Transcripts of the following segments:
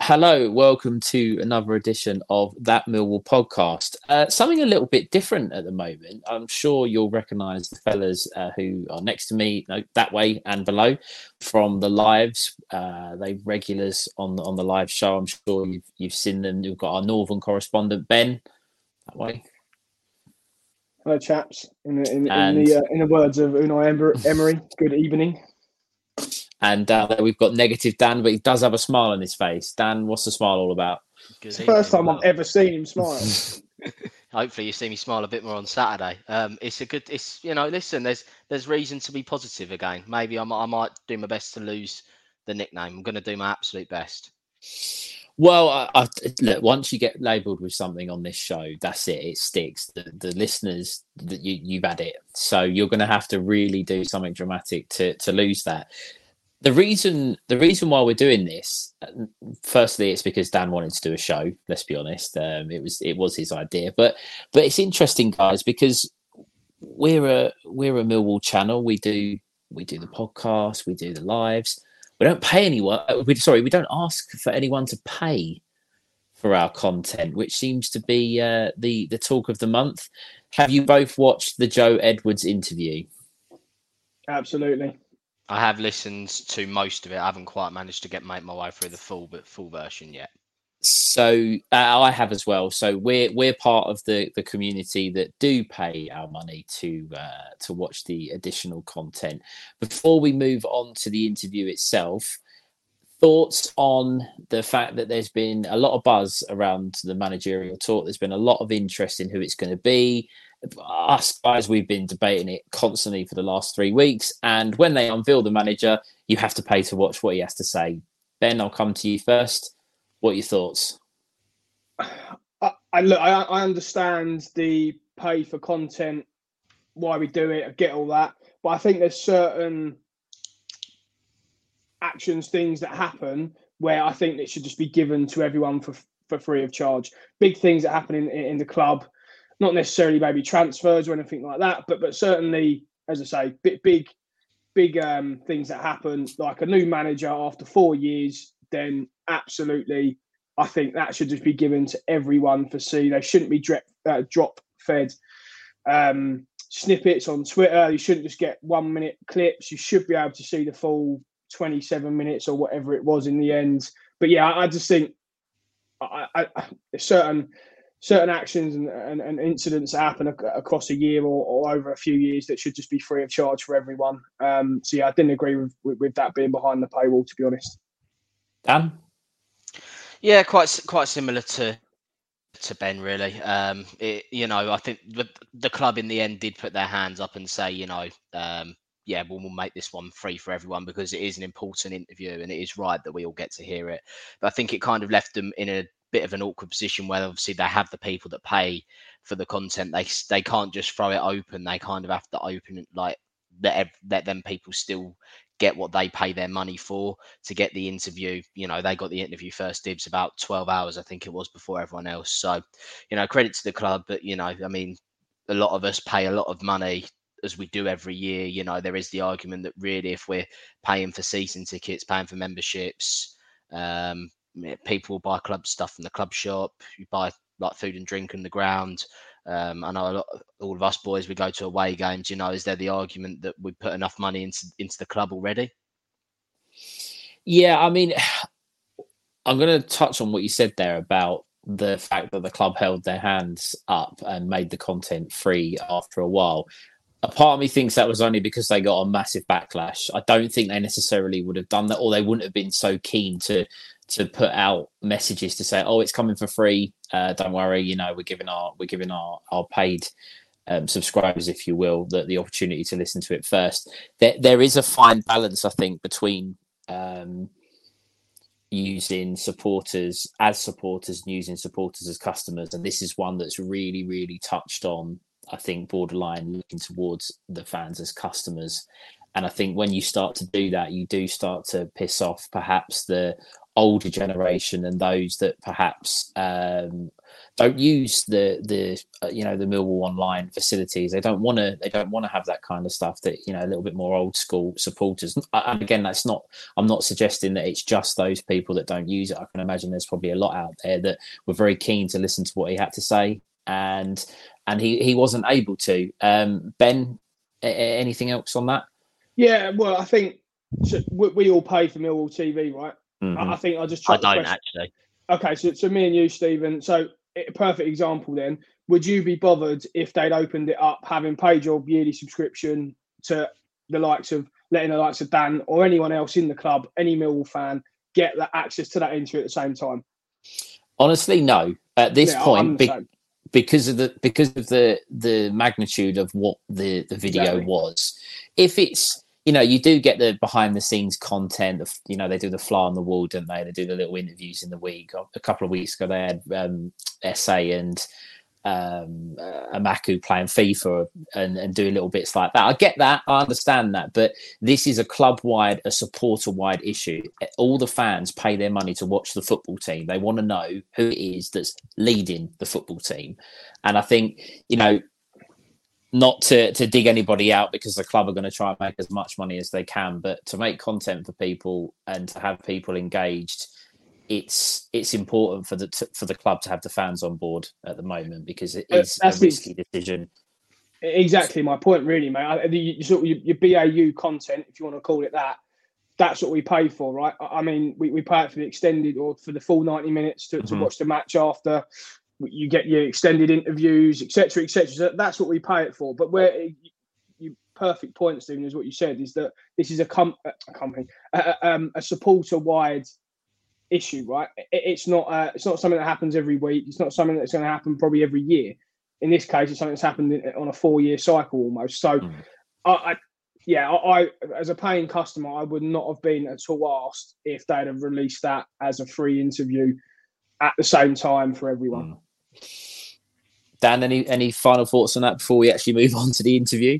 Hello, welcome to another edition of That Millwall podcast. Uh, something a little bit different at the moment. I'm sure you'll recognise the fellas uh, who are next to me, no, that way and below, from the lives. Uh, they regulars on on the live show. I'm sure you've you've seen them. We've got our northern correspondent Ben that way. Hello, chaps. In the, in, And- in the, uh, in the words of Unai Emery, good evening. And down there we've got negative Dan, but he does have a smile on his face. Dan, what's the smile all about? It's the first time I've ever seen him smile. Hopefully, you see me smile a bit more on Saturday. Um, it's a good. It's you know, listen. There's there's reason to be positive again. Maybe I might, I might do my best to lose the nickname. I'm going to do my absolute best. Well, I, I, look. Once you get labelled with something on this show, that's it. It sticks. The, the listeners that you you've had it, so you're going to have to really do something dramatic to to lose that. The reason the reason why we're doing this, firstly, it's because Dan wanted to do a show. Let's be honest. Um, it was it was his idea, but but it's interesting, guys, because we're a we're a Millwall channel. We do we do the podcast, we do the lives. We don't pay anyone. uh, We sorry, we don't ask for anyone to pay for our content, which seems to be uh, the the talk of the month. Have you both watched the Joe Edwards interview? Absolutely. I have listened to most of it. I haven't quite managed to get make my way through the full but full version yet. So uh, I have as well. So we're we're part of the the community that do pay our money to uh, to watch the additional content. Before we move on to the interview itself, thoughts on the fact that there's been a lot of buzz around the managerial talk. There's been a lot of interest in who it's going to be. Us guys, we've been debating it constantly for the last three weeks. And when they unveil the manager, you have to pay to watch what he has to say. Ben, I'll come to you first. What are your thoughts? I, I look. I, I understand the pay for content, why we do it. I get all that, but I think there's certain actions, things that happen where I think it should just be given to everyone for for free of charge. Big things that happen in in the club, not necessarily maybe transfers or anything like that, but but certainly, as I say, big big big um, things that happen, like a new manager after four years, then absolutely, I think that should just be given to everyone for see. They shouldn't be drop, uh, drop fed um, snippets on Twitter. You shouldn't just get one minute clips. You should be able to see the full 27 minutes or whatever it was in the end. But yeah, I, I just think I, certain certain actions and, and, and incidents that happen ac- across a year or, or over a few years that should just be free of charge for everyone. Um, so yeah, I didn't agree with, with, with that being behind the paywall, to be honest. Dan? Yeah, quite quite similar to to Ben really. Um, it, you know, I think the the club in the end did put their hands up and say, you know, um, yeah, we'll, we'll make this one free for everyone because it is an important interview and it is right that we all get to hear it. But I think it kind of left them in a bit of an awkward position where obviously they have the people that pay for the content. They they can't just throw it open. They kind of have to open it like let let them people still get what they pay their money for to get the interview. You know, they got the interview first dibs about 12 hours, I think it was, before everyone else. So, you know, credit to the club. But, you know, I mean, a lot of us pay a lot of money as we do every year. You know, there is the argument that really, if we're paying for season tickets, paying for memberships, um, people buy club stuff from the club shop. You buy like food and drink on the ground. Um, I know lot, all of us boys, we go to away games. You know, is there the argument that we put enough money into into the club already? Yeah, I mean, I'm going to touch on what you said there about the fact that the club held their hands up and made the content free after a while. A part of me thinks that was only because they got a massive backlash. I don't think they necessarily would have done that, or they wouldn't have been so keen to to put out messages to say, "Oh, it's coming for free. Uh, don't worry. You know, we're giving our we're giving our our paid um, subscribers, if you will, the the opportunity to listen to it first. There there is a fine balance, I think, between um, using supporters as supporters and using supporters as customers, and this is one that's really really touched on. I think borderline looking towards the fans as customers. And I think when you start to do that, you do start to piss off perhaps the older generation and those that perhaps um, don't use the the uh, you know the Millwall online facilities. They don't want to they don't want to have that kind of stuff. That you know a little bit more old school supporters. And again, that's not. I'm not suggesting that it's just those people that don't use it. I can imagine there's probably a lot out there that were very keen to listen to what he had to say, and and he he wasn't able to. Um, ben, anything else on that? Yeah, well, I think we, we all pay for Millwall TV, right? Mm-hmm. I think I just. Try. I don't actually. Okay, so so me and you, Stephen. So a perfect example. Then, would you be bothered if they'd opened it up, having paid your yearly subscription to the likes of letting the likes of Dan or anyone else in the club, any Millwall fan, get that access to that entry at the same time? Honestly, no. At this yeah, point, be, because of the because of the the magnitude of what the the video exactly. was, if it's you know, you do get the behind the scenes content. Of, you know, they do the fly on the wall, don't they? They do the little interviews in the week. A couple of weeks ago, they had um, Esse and um, uh, Emakhu playing FIFA and, and doing little bits like that. I get that, I understand that, but this is a club wide, a supporter wide issue. All the fans pay their money to watch the football team. They want to know who it is that's leading the football team, and I think you know not to to dig anybody out because the club are going to try and make as much money as they can, but to make content for people and to have people engaged, it's it's important for the t- for the club to have the fans on board at the moment because it is That's a risky the, decision. Exactly my point, really, mate. The, sort of your, your BAU content, if you want to call it that, that's what we pay for, right? I mean, we, we pay it for the extended or for the full 90 minutes to, mm-hmm. to watch the match after you get your extended interviews, etc., etc. So that's what we pay it for. But where you perfect point, Stephen, is what you said is that this is a, com- a company, a, um, a supporter wide issue, right? It, it's not uh, it's not something that happens every week. It's not something that's going to happen probably every year. In this case, it's something that's happened on a four year cycle almost. So, mm. I, I yeah, I, I, as a paying customer, I would not have been at all asked if they'd have released that as a free interview at the same time for everyone. Mm. Dan, any any final thoughts on that before we actually move on to the interview?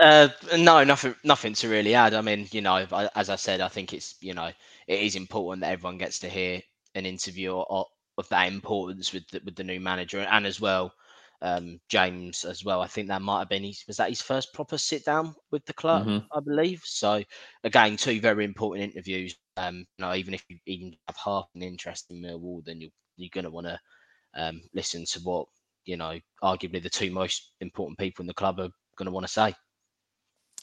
uh, no, nothing, nothing to really add. I mean, you know, as I said, I think it's you know it is important that everyone gets to hear an interview of, of that importance with the, with the new manager and as well um, James as well. I think that might have been his was that his first proper sit down with the club, mm-hmm. I believe. So again, two very important interviews. Um, you know, even if you even have half an interest in Millwall, then you you're going to want to um, listen to what you know, arguably the two most important people in the club are going to want to say.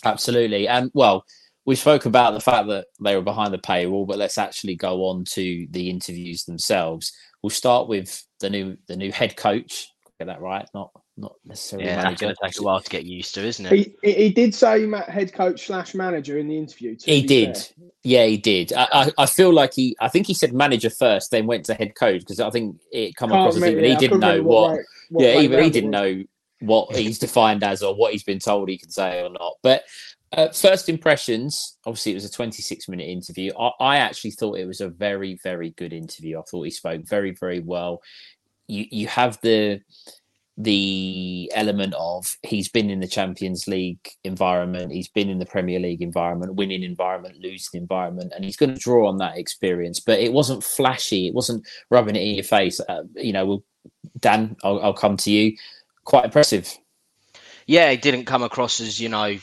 Absolutely, and well, we spoke about the fact that they were behind the paywall, but let's actually go on to the interviews themselves. We'll start with the new the new head coach. Get that right? Not not necessarily yeah, manager. That's going to take a while to get used to, isn't it? He, he did say head coach slash manager in the interview. He did. Fair. Yeah, he did. I, I, I, feel like he. I think he said manager first, then went to head coach because I think it come across as even he didn't know what. what, what yeah, even he didn't know what he's defined as or what he's been told he can say or not. But uh, first impressions, obviously, it was a 26 minute interview. I, I, actually thought it was a very, very good interview. I thought he spoke very, very well. You you have the the element of he's been in the Champions League environment, he's been in the Premier League environment, winning environment, losing environment, and he's going to draw on that experience. But it wasn't flashy, it wasn't rubbing it in your face. Uh, you know, we'll, Dan, I'll, I'll come to you. Quite impressive. Yeah, it didn't come across as you know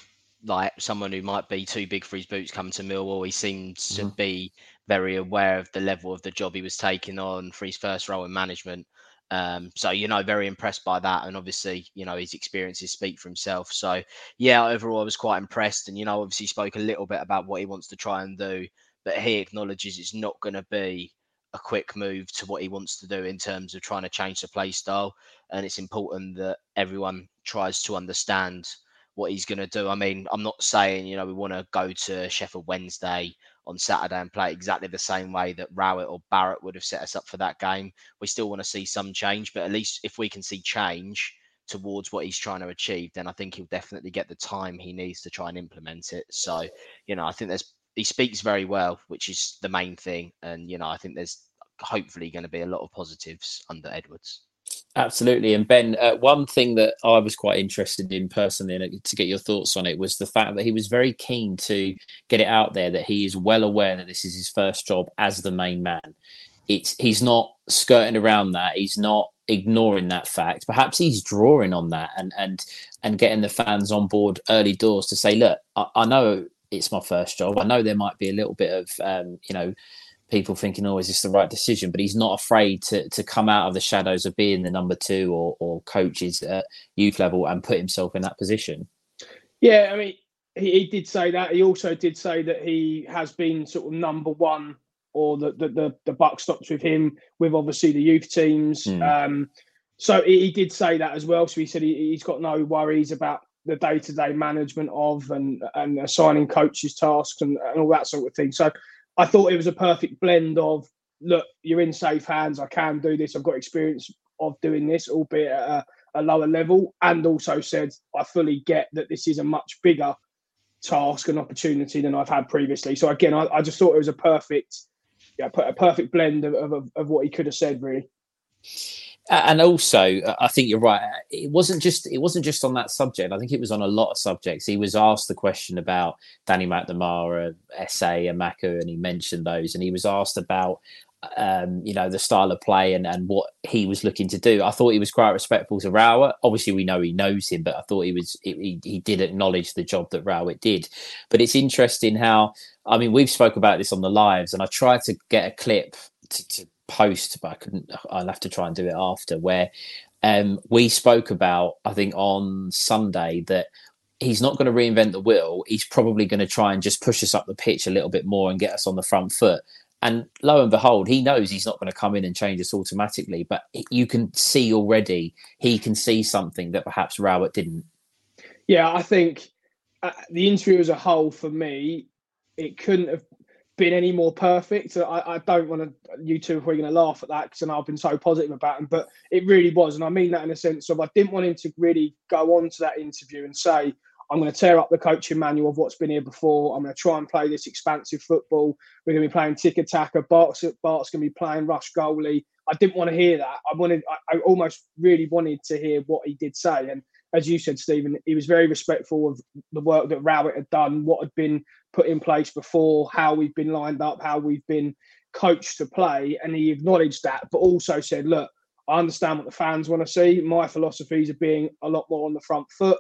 like someone who might be too big for his boots coming to Millwall. He seemed mm-hmm. to be very aware of the level of the job he was taking on for his first role in management. Um, so you know, very impressed by that, and obviously, you know, his experiences speak for himself. So yeah, overall, I was quite impressed, and you know, obviously spoke a little bit about what he wants to try and do, but he acknowledges it's not going to be a quick move to what he wants to do in terms of trying to change the play style, and it's important that everyone tries to understand what he's going to do. I mean, I'm not saying you know we want to go to Sheffield Wednesday on Saturday and play exactly the same way that Rowett or Barrett would have set us up for that game. We still want to see some change, but at least if we can see change towards what he's trying to achieve, then I think he'll definitely get the time he needs to try and implement it. So, you know, I think there's he speaks very well, which is the main thing. And, you know, I think there's hopefully going to be a lot of positives under Edwards. Absolutely. And Ben, uh, one thing that I was quite interested in personally and to get your thoughts on it was the fact that he was very keen to get it out there that he is well aware that this is his first job as the main man. It's he's not skirting around that. He's not ignoring that fact. Perhaps he's drawing on that and and and getting the fans on board early doors to say, look, I, I know it's my first job. I know there might be a little bit of um, you know people thinking, "Oh, is this the right decision?" But he's not afraid to to come out of the shadows of being the number two or or coaches at youth level and put himself in that position. Yeah, I mean, he, he did say that. He also did say that he has been sort of number one, or the the the, the buck stops with him with obviously the youth teams. Mm. Um, so he, he, did say that as well. So he said he, he's got no worries about the day to day management of and and assigning coaches tasks and, and all that sort of thing. So I thought it was a perfect blend of look, you're in safe hands. I can do this. I've got experience of doing this, albeit at a, a lower level, and also said I fully get that this is a much bigger task and opportunity than I've had previously. So again, I, I just thought it was a perfect, yeah, a perfect blend of, of, of what he could have said, really and also uh, i think you're right it wasn't just it wasn't just on that subject i think it was on a lot of subjects he was asked the question about danny mcnamara Esse and Emakhu and he mentioned those and he was asked about um, you know the style of play and, and what he was looking to do. I thought he was quite respectful to Rowett. Obviously, we know he knows him, but I thought he was he, he did acknowledge the job that Rowett did. But it's interesting how I mean we've spoke about this on the lives, and I tried to get a clip to, to post, but I couldn't. I'll have to try and do it after. Where um, we spoke about, I think on Sunday that he's not going to reinvent the wheel. He's probably going to try and just push us up the pitch a little bit more and get us on the front foot. And lo and behold, he knows he's not going to come in and change us automatically. But you can see already he can see something that perhaps Rowett didn't. Yeah, I think uh, the interview as a whole for me, it couldn't have been any more perfect. I, I don't want to, you two are going to laugh at that because I've been so positive about him, but it really was. And I mean that in a sense of I didn't want him to really go on to that interview and say, I'm going to tear up the coaching manual of what's been here before. I'm going to try and play this expansive football. We're going to be playing tiki-taka. Bart's, Bart's going to be playing rush goalie. I didn't want to hear that. I wanted, I, I almost really wanted to hear what he did say. And as you said, Stephen, he was very respectful of the work that Rowett had done, what had been put in place before, how we've been lined up, how we've been coached to play. And he acknowledged that, but also said, look, I understand what the fans want to see. My philosophies are being a lot more on the front foot.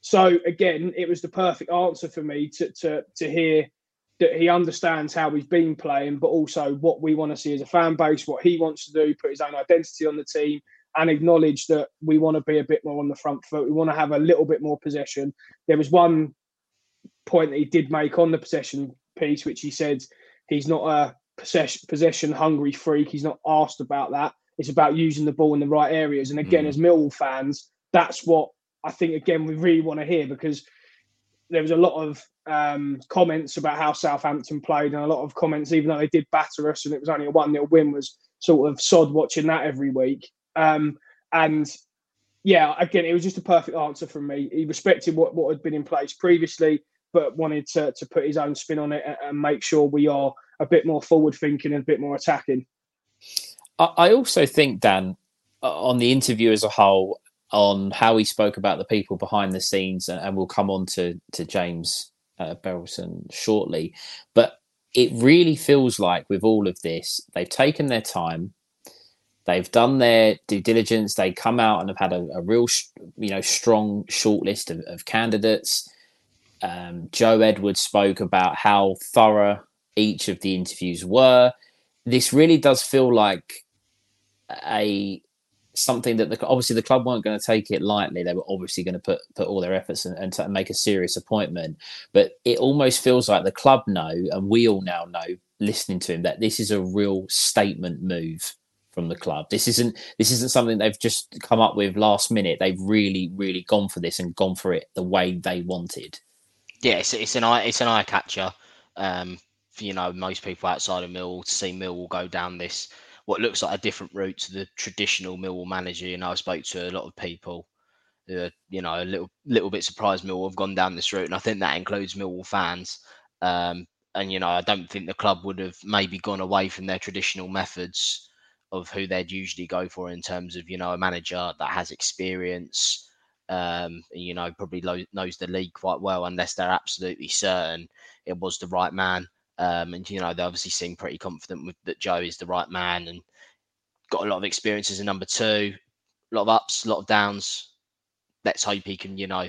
So again, it was the perfect answer for me to to to hear that he understands how we've been playing, but also what we want to see as a fan base, what he wants to do, put his own identity on the team, and acknowledge that we want to be a bit more on the front foot. We want to have a little bit more possession. There was one point that he did make on the possession piece, which he said he's not a possession possession hungry freak. He's not asked about that. It's about using the ball in the right areas. And again, mm. as Millwall fans, that's what I think. Again, we really want to hear because there was a lot of um, comments about how Southampton played, and a lot of comments, even though they did batter us and it was only a one 0 win, was sort of sod watching that every week. Um, and yeah, again, it was just a perfect answer from me. He respected what, what had been in place previously, but wanted to, to put his own spin on it and, make sure we are a bit more forward thinking and a bit more attacking. I also think, Dan, on the interview as a whole, on how he spoke about the people behind the scenes, and, we'll come on to, to James uh, Berylson shortly, but it really feels like with all of this, they've taken their time They've done their due diligence. They come out and have had a, a real, you know, strong shortlist of, of candidates. Um, Joe Edwards spoke about how thorough each of the interviews were. This really does feel like a something that the, obviously the club weren't going to take it lightly. They were obviously going to put put all their efforts and, and to make a serious appointment. But it almost feels like the club know, and we all now know, listening to him, that this is a real statement move from the club. This isn't this isn't something they've just come up with last minute. They've really really gone for this and gone for it the way they wanted. Yeah, it's, it's an eye it's an eye catcher. Um, for, you know, most people outside of Mill to see Mill will go down this what looks like a different route to the traditional Millwall manager. You know, I spoke to a lot of people who you know, a little little bit surprised Millwall have gone down this route, and I think that includes Millwall fans. Um, and you know, I don't think the club would have maybe gone away from their traditional methods of who they'd usually go for in terms of you know a manager that has experience. Um, you know, probably lo- knows the league quite well, unless they're absolutely certain it was the right man. Um, and you know, they obviously seem pretty confident with that Joe is the right man and got a lot of experience as a number two, a lot of ups, a lot of downs. Let's hope he can, you know,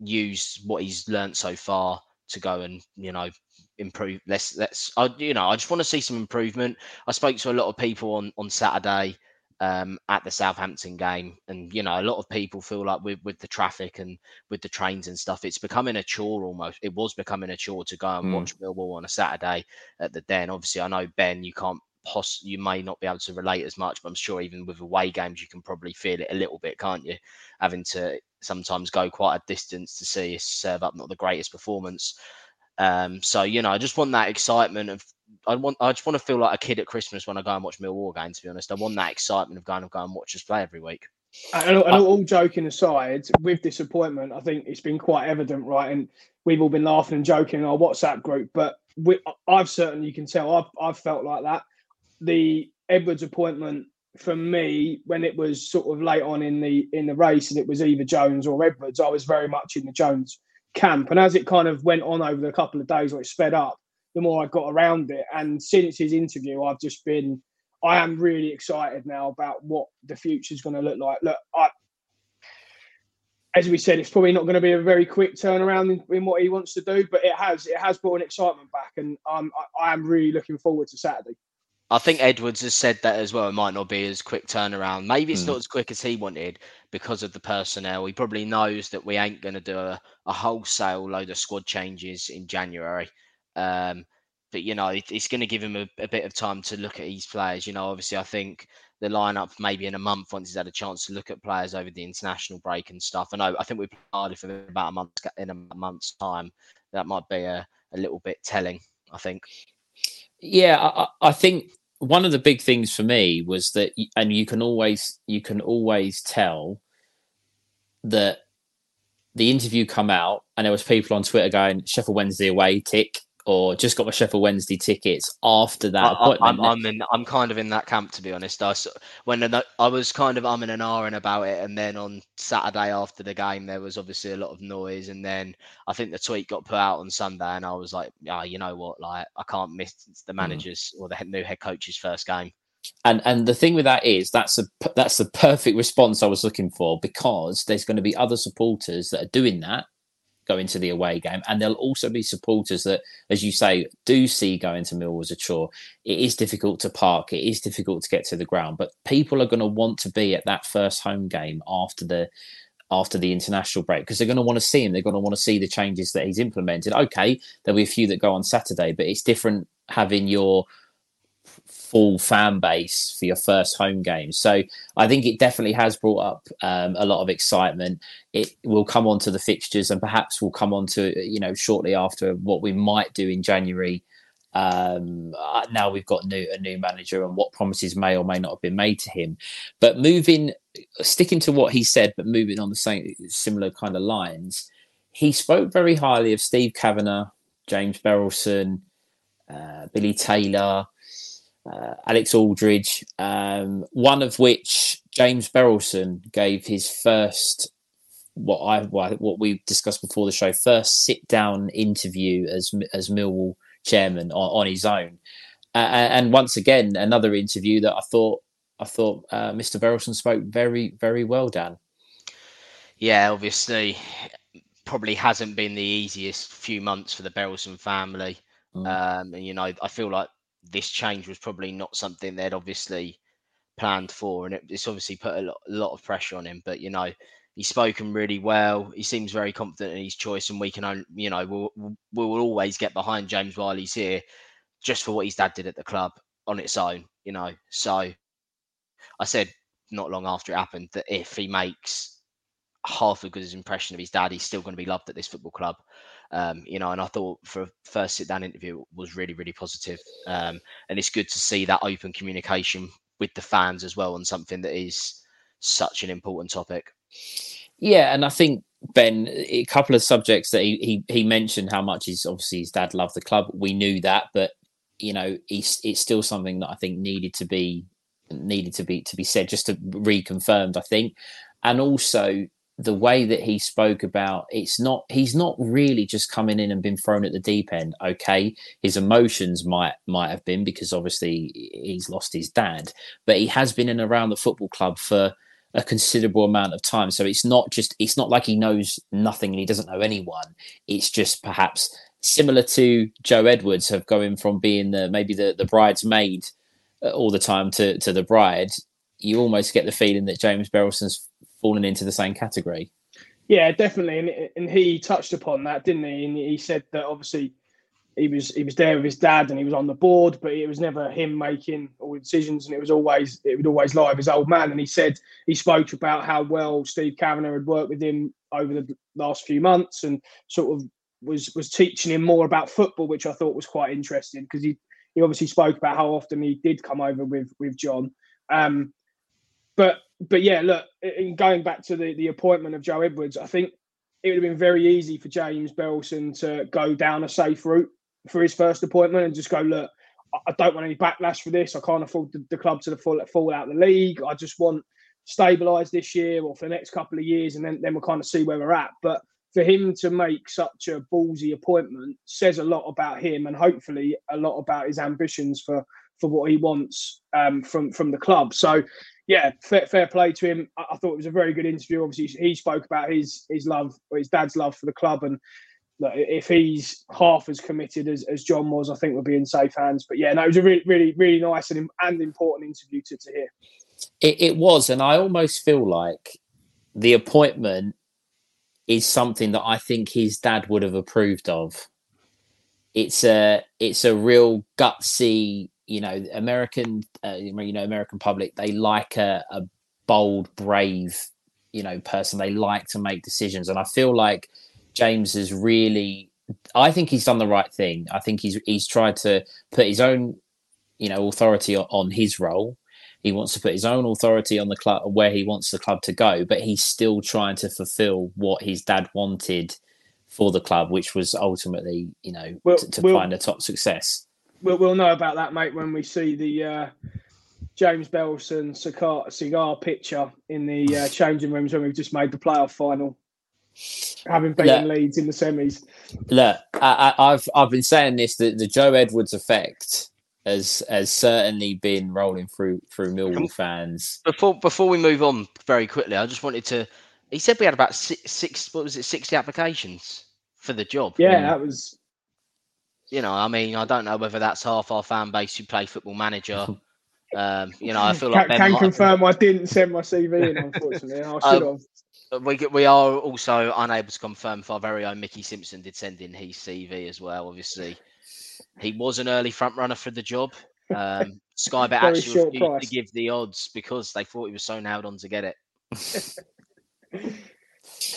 use what he's learned so far to go and, you know, improve. Let's let's I you know, I just want to see some improvement. I spoke to a lot of people on on Saturday um, at the Southampton game. And you know, a lot of people feel like with with the traffic and with the trains and stuff, it's becoming a chore almost. It was becoming a chore to go and mm. watch Millwall on a Saturday at the Den. Obviously, I know Ben, you can't poss you may not be able to relate as much, but I'm sure even with away games, you can probably feel it a little bit, can't you? Having to sometimes go quite a distance to see us serve up not the greatest performance. Um, so you know, I just want that excitement of I want I just want to feel like a kid at Christmas when I go and watch Millwall game. To be honest, I want that excitement of going and go and watch us play every week. And, and all joking aside, with disappointment, I think it's been quite evident, right? And we've all been laughing and joking in our WhatsApp group, but we, I've certainly, you can tell, I've, I've felt like that. The Edwards appointment for me, when it was sort of late on in the in the race, and it was either Jones or Edwards, I was very much in the Jones camp. And as it kind of went on over the couple of days, or it sped up, the more I got around it. And since his interview, I've just been, I am really excited now about what the future is going to look like. Look, I, as we said, it's probably not going to be a very quick turnaround in, in, what he wants to do, but it has it has brought an excitement back, and um, I, I am really looking forward to Saturday. I think Edwards has said that as well. It might not be as quick turnaround. Maybe it's mm. not as quick as he wanted because of the personnel. He probably knows that we ain't going to do a, a, wholesale load of squad changes in January. Um, but you know, it, it's going to give him a, a, bit of time to look at his players. You know, obviously, I think the lineup maybe in a month once he's had a chance to look at players over the international break and stuff. I know I think we've played for about a month in a month's time. That might be a, a little bit telling. I think. Yeah, I, I think one of the big things for me was that, and you can always you can always tell that the interview come out and there was people on Twitter going Sheffield Wednesday away tick or just got my Sheffield Wednesday tickets after that I, appointment. I'm, I'm, in, I'm kind of in that camp to be honest. I when I was kind of umming and ahhing about it, and then on Saturday after the game, there was obviously a lot of noise, and then I think the tweet got put out on Sunday, and I was like, yeah, oh, you know what, like I can't miss the mm. manager's mm. or the new head coach's first game. And and the thing with that is that's a that's the perfect response I was looking for because there's going to be other supporters that are doing that go into the away game. And there'll also be supporters that, as you say, do see going to Millwall as a chore. It is difficult to park, it is difficult to get to the ground, but people are going to want to be at that first home game after the after the international break because they're going to want to see him. They're going to want to see the changes that he's implemented. Okay, there'll be a few that go on Saturday, but it's different having your full fan base for your first home game. So I think it definitely has brought up um, a lot of excitement. It will come on to the fixtures and perhaps we'll come on to, you know, shortly after what we might do in January. Um, uh, now we've got new, a new manager and what promises may or may not have been made to him. But moving, sticking to what he said, but moving on the same similar kind of lines, he spoke very highly of Steve Kavanagh, James Berylson, uh, Billy Taylor, uh, Alex Aldridge, um, one of which James Berylson gave his first what I what we discussed before the show first sit down interview as as Millwall chairman on, on his own, uh, and once again another interview that I thought I thought uh, Mr. Berylson spoke very very well, Dan. Yeah, obviously, probably hasn't been the easiest few months for the Berylson family. Mm. Um, and you know, I feel like this change was probably not something they'd obviously planned for, and it, it's obviously put a lot, a lot of pressure on him. But you know, he's spoken really well. He seems very confident in his choice, and we can, only, you know, we'll, we will always get behind James while he's here, just for what his dad did at the club on its own. You know, so I said not long after it happened that if he makes half a good impression of his dad, he's still going to be loved at this football club. Um, you know, and I thought for a first sit down interview was really, really positive. Um, and it's good to see that open communication with the fans as well on something that is such an important topic. Yeah, and I think Ben, a couple of subjects that he he, he mentioned how much his obviously his dad loved the club. We knew that, but you know, it's it's still something that I think needed to be needed to be to be said, just to reconfirmed. I think, and also the way that he spoke about it's not he's not really just coming in and been thrown at the deep end okay? His emotions might might have been because obviously he's lost his dad but he has been in around the football club for a considerable amount of time. So it's not just it's not like he knows nothing and he doesn't know anyone. It's just perhaps similar to joe edwards of going from being the maybe the the bridesmaid uh, all the time to to the bride you almost get the feeling that james berylson's fallen into the same category. Yeah, definitely, and and he touched upon that, didn't he? And he said that obviously he was he was there with his dad and he was on the board, but it was never him making all the decisions, and it was always it would always lie with his old man. And he said he spoke about how well Steve Kavanagh had worked with him over the last few months, and sort of was was teaching him more about football, which I thought was quite interesting because he he obviously spoke about how often he did come over with with John. Um, but but yeah, look, in going back to the, the appointment of Joe Edwards, I think it would have been very easy for James Berylson to go down a safe route for his first appointment and just go, look, I don't want any backlash for this. I can't afford the, the club to fall, fall out of the league. I just want stabilised this year or for the next couple of years, and then, then we'll kind of see where we're at. But for him to make such a ballsy appointment says a lot about him and hopefully a lot about his ambitions for for what he wants um, from from the club. So yeah, fair, fair play to him. I, I, thought it was a very good interview. Obviously, he spoke about his his love, his dad's love for the club, and look, if he's half as committed as, as John was, I think we'll be in safe hands. But yeah, no, it was a really, really, really nice and, and important interview to, to hear. It, it was, and I almost feel like the appointment is something that I think his dad would have approved of. It's a it's a real gutsy you know, American, uh, you know, American public, they like a, a bold, brave, you know, person. They like to make decisions, and I feel like James has really. I think he's done the right thing. I think he's he's tried to put his own, you know, authority on, on his role. He wants to put his own authority on the club where he wants the club to go, but he's still trying to fulfill what his dad wanted for the club, which was ultimately, you know, well, to, to find a top success we'll, we'll know about that, mate, when we see the uh, James Berylson cigar, cigar picture in the uh, changing rooms when we've just made the playoff final, having beaten look, Leeds in the semis. Look, I, have I've been saying this that the Joe Edwards effect has has certainly been rolling through through Millwall fans. Before before we move on very quickly, I just wanted to. He said we had about six, six what was it, sixty applications for the job. Yeah, that was you know, I mean, I don't know whether that's half our fan base who play Football Manager. Um, you know, I feel like can, can confirm I didn't send my CV in. Unfortunately, I should um, have. We we are also unable to confirm if our very own Mickey Simpson did send in his CV as well. Obviously, he was an early front runner for the job. Um, Sky Bet actually refused price. to give the odds because they thought he was so nailed on to get it.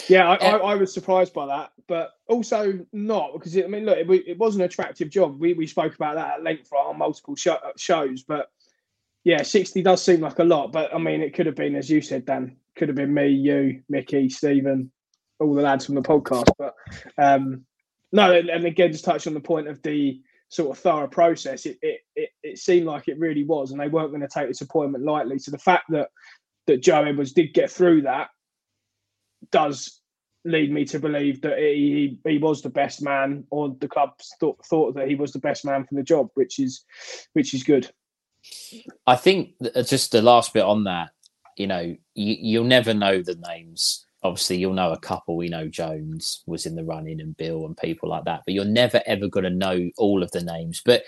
Yeah, I, I, I, was surprised by that, but also not because it, I mean, look, it, it, was an attractive job. We, we spoke about that at length on multiple show, shows, but yeah, sixty does seem like a lot. But I mean, it could have been, as you said, Dan, could have been me, you, Mickey, Stephen, all the lads from the podcast. But um, no, and, and again, just touch on the point of the sort of thorough process. It, it it it seemed like it really was, and they weren't going to take this appointment lightly. So the fact that that Joe Edwards did get through that does lead me to believe that he he was the best man, or the club thought, thought that he was the best man for the job, which is which is good. I think uh, just the last bit on that, you know, you, you'll never know the names obviously you'll know a couple. We know Jones was in the running and Bill and people like that, but you're never ever going to know all of the names. But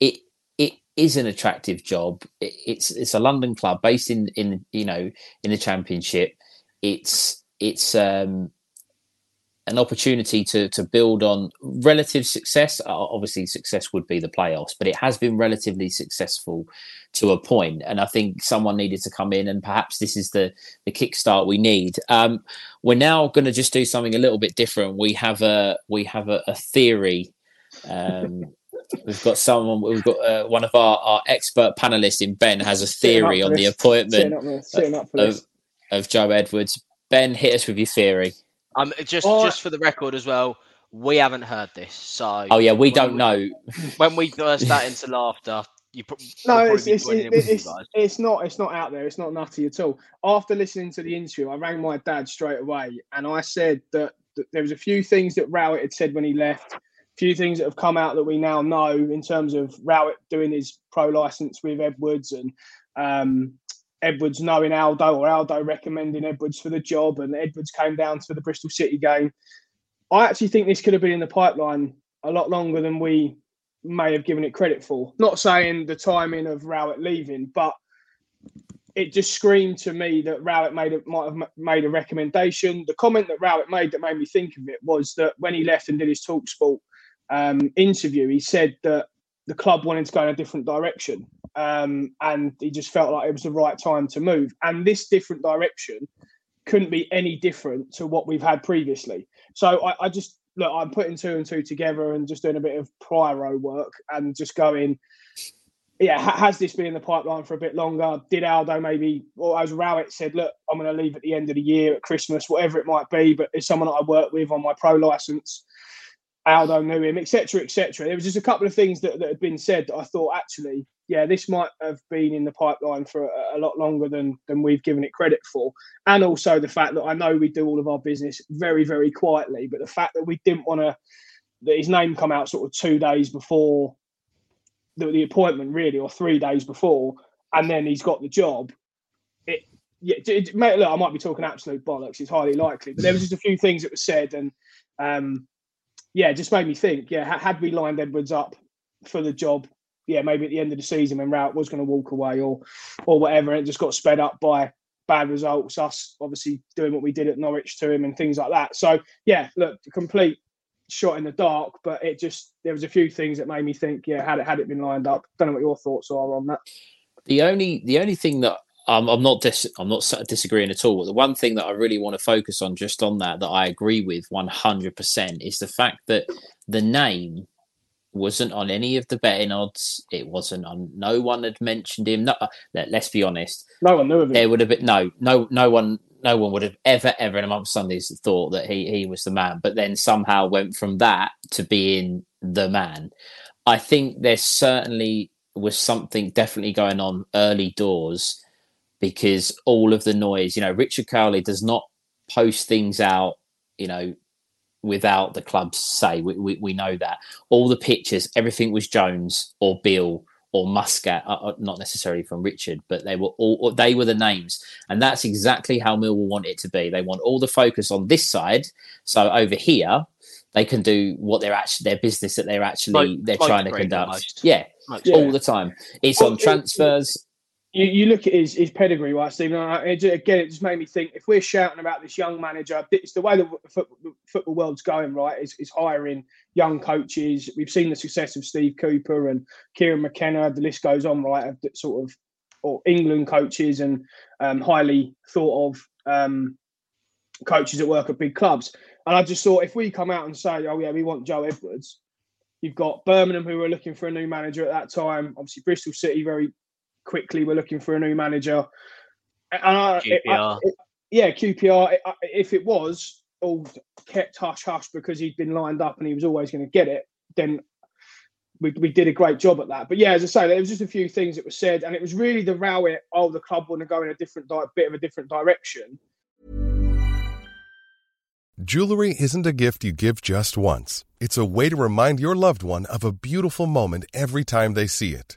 it it is an attractive job. It, it's it's a London club based in in you know in the Championship. It's it's um an opportunity to to build on relative success. Obviously, success would be the playoffs, but it has been relatively successful to a point. And I think someone needed to come in, and perhaps this is the the kickstart we need. Um, we're now going to just do something a little bit different. We have a we have a, a theory. Um, we've got someone. We've got uh, one of our, our expert panelists in Ben has a theory on the appointment of, of Joe Edwards. Ben, hit us with your theory. Um, just or, just for the record as well, we haven't heard this. So oh yeah, we don't we, know. when we burst out into laughter, you pro- no, it's it's, it, it's, it's not it's not out there. It's not nutty at all. After listening to the interview, I rang my dad straight away, and I said that, that there was a few things that Rowett had said when he left. A few things that have come out that we now know in terms of Rowett doing his pro license with Edwards and um, Edwards knowing Aldo or Aldo recommending Edwards for the job, and Edwards came down for the Bristol City game. I actually think this could have been in the pipeline a lot longer than we may have given it credit for. Not saying the timing of Rowett leaving, but it just screamed to me that Rowett made a, might have made a recommendation. The comment that Rowett made that made me think of it was that when he left and did his Talksport um, interview, he said that the club wanted to go in a different direction um, and he just felt like it was the right time to move. And this different direction couldn't be any different to what we've had previously. So I, I just look, I'm putting two and two together and just doing a bit of prior work and just going. Yeah, has this been in the pipeline for a bit longer? Did Aldo maybe, or as Rowett said, look, I'm going to leave at the end of the year at Christmas, whatever it might be, but it's someone that I work with on my pro license. Aldo knew him, etc., etc. There was just a couple of things that, that had been said that I thought actually yeah, this might have been in the pipeline for a, a, lot longer than than we've given it credit for, and also the fact that I know we do all of our business very very quietly, but the fact that we didn't want to that his name come out sort of two days before the, the appointment, really, or three days before, and then he's got the job. It yeah, it, look, I might be talking absolute bollocks. It's highly likely, but there was just a few things that were said, and um, yeah, it just made me think. Yeah, had we lined Edwards up for the job yeah, maybe at the end of the season when Rowett was going to walk away or or whatever, and it just got sped up by bad results, us obviously doing what we did at Norwich to him and things like that. So yeah, look, complete shot in the dark, but it just there was a few things that made me think, yeah, had it had it been lined up. Don't know what your thoughts are on that. The only the only thing that um, I'm not dis- I'm not disagreeing at all. But the one thing that I really want to focus on, just on that, that I agree with 100, percent is the fact that the name wasn't on any of the betting odds. It wasn't on. No one had mentioned him. No, uh, let, us be honest. No one knew of him. There would have been no, no, no one. No one would have ever, ever in a month Sundays thought that he he was the man. But then somehow went from that to being the man. I think there certainly was something definitely going on early doors because all of the noise. You know, Richard Cawley does not post things out. You know, without the club's say. We, we, we know that. All the pictures, everything was Jones or Bill or Muscat, uh, uh, not necessarily from Richard, but they were all they were the names, and that's exactly how Millwall want it to be. They want all the focus on this side, so over here they can do what they're actually their business that they're actually like, they're like trying to conduct. Yeah, yeah, all the time. It's on transfers you, you look at his, his pedigree, right, Stephen? It, again, it just made me think if we're shouting about this young manager, it's the way the football, football world's going, right? Is, is hiring young coaches. We've seen the success of Steve Cooper and Kieran McKenna. The list goes on, right? Of sort of or England coaches and um, highly thought of um, coaches that work at big clubs. And I just thought if we come out and say, "Oh yeah, we want Joe Edwards," you've got Birmingham who were looking for a new manager at that time. Obviously, Bristol City very quickly we're looking for a new manager. Uh, QPR. It, I, it, yeah, QPR. if it was all kept hush hush because he'd been lined up and he was always going to get it, then we, we did a great job at that. But yeah, as I say, there was just a few things that were said, and it was really the row it, oh, the club want to go in a different di- bit of a different direction. Jewelry isn't a gift you give just once. It's a way to remind your loved one of a beautiful moment every time they see it.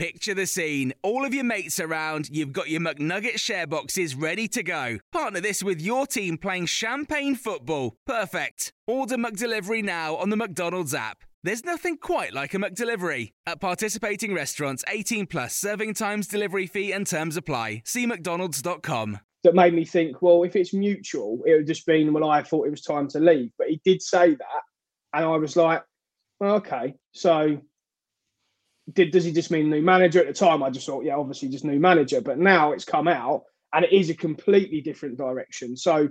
Picture the scene. All of your mates around, you've got your McNugget share boxes ready to go. Partner this with your team playing champagne football. Perfect. Order McDelivery now on the McDonald's app. There's nothing quite like a McDelivery. At participating restaurants, 18 plus serving times, delivery fee, and terms apply. See McDonald's.com. that made me think, well, if it's mutual, it would just been, well, I thought it was time to leave. But he did say that. And I was like, well, okay. So did does he just mean new manager? At the time, I just thought, yeah, obviously just new manager. But now it's come out and it is a completely different direction. So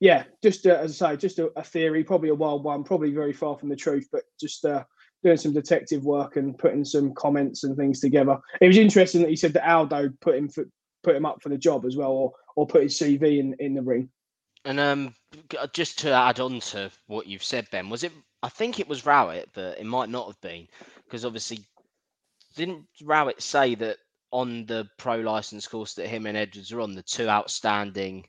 yeah, just uh, as I say, just a, a theory, probably a wild one, probably very far from the truth, but just uh, doing some detective work and putting some comments and things together. It was interesting that he said that Aldo put him for, put him up for the job as well, or or put his CV in in the ring. And um, just to add on to what you've said, Ben, was it? I think it was Rowett, but it might not have been because obviously, didn't Rowett say that on the pro license course that him and Edwards are on, the two outstanding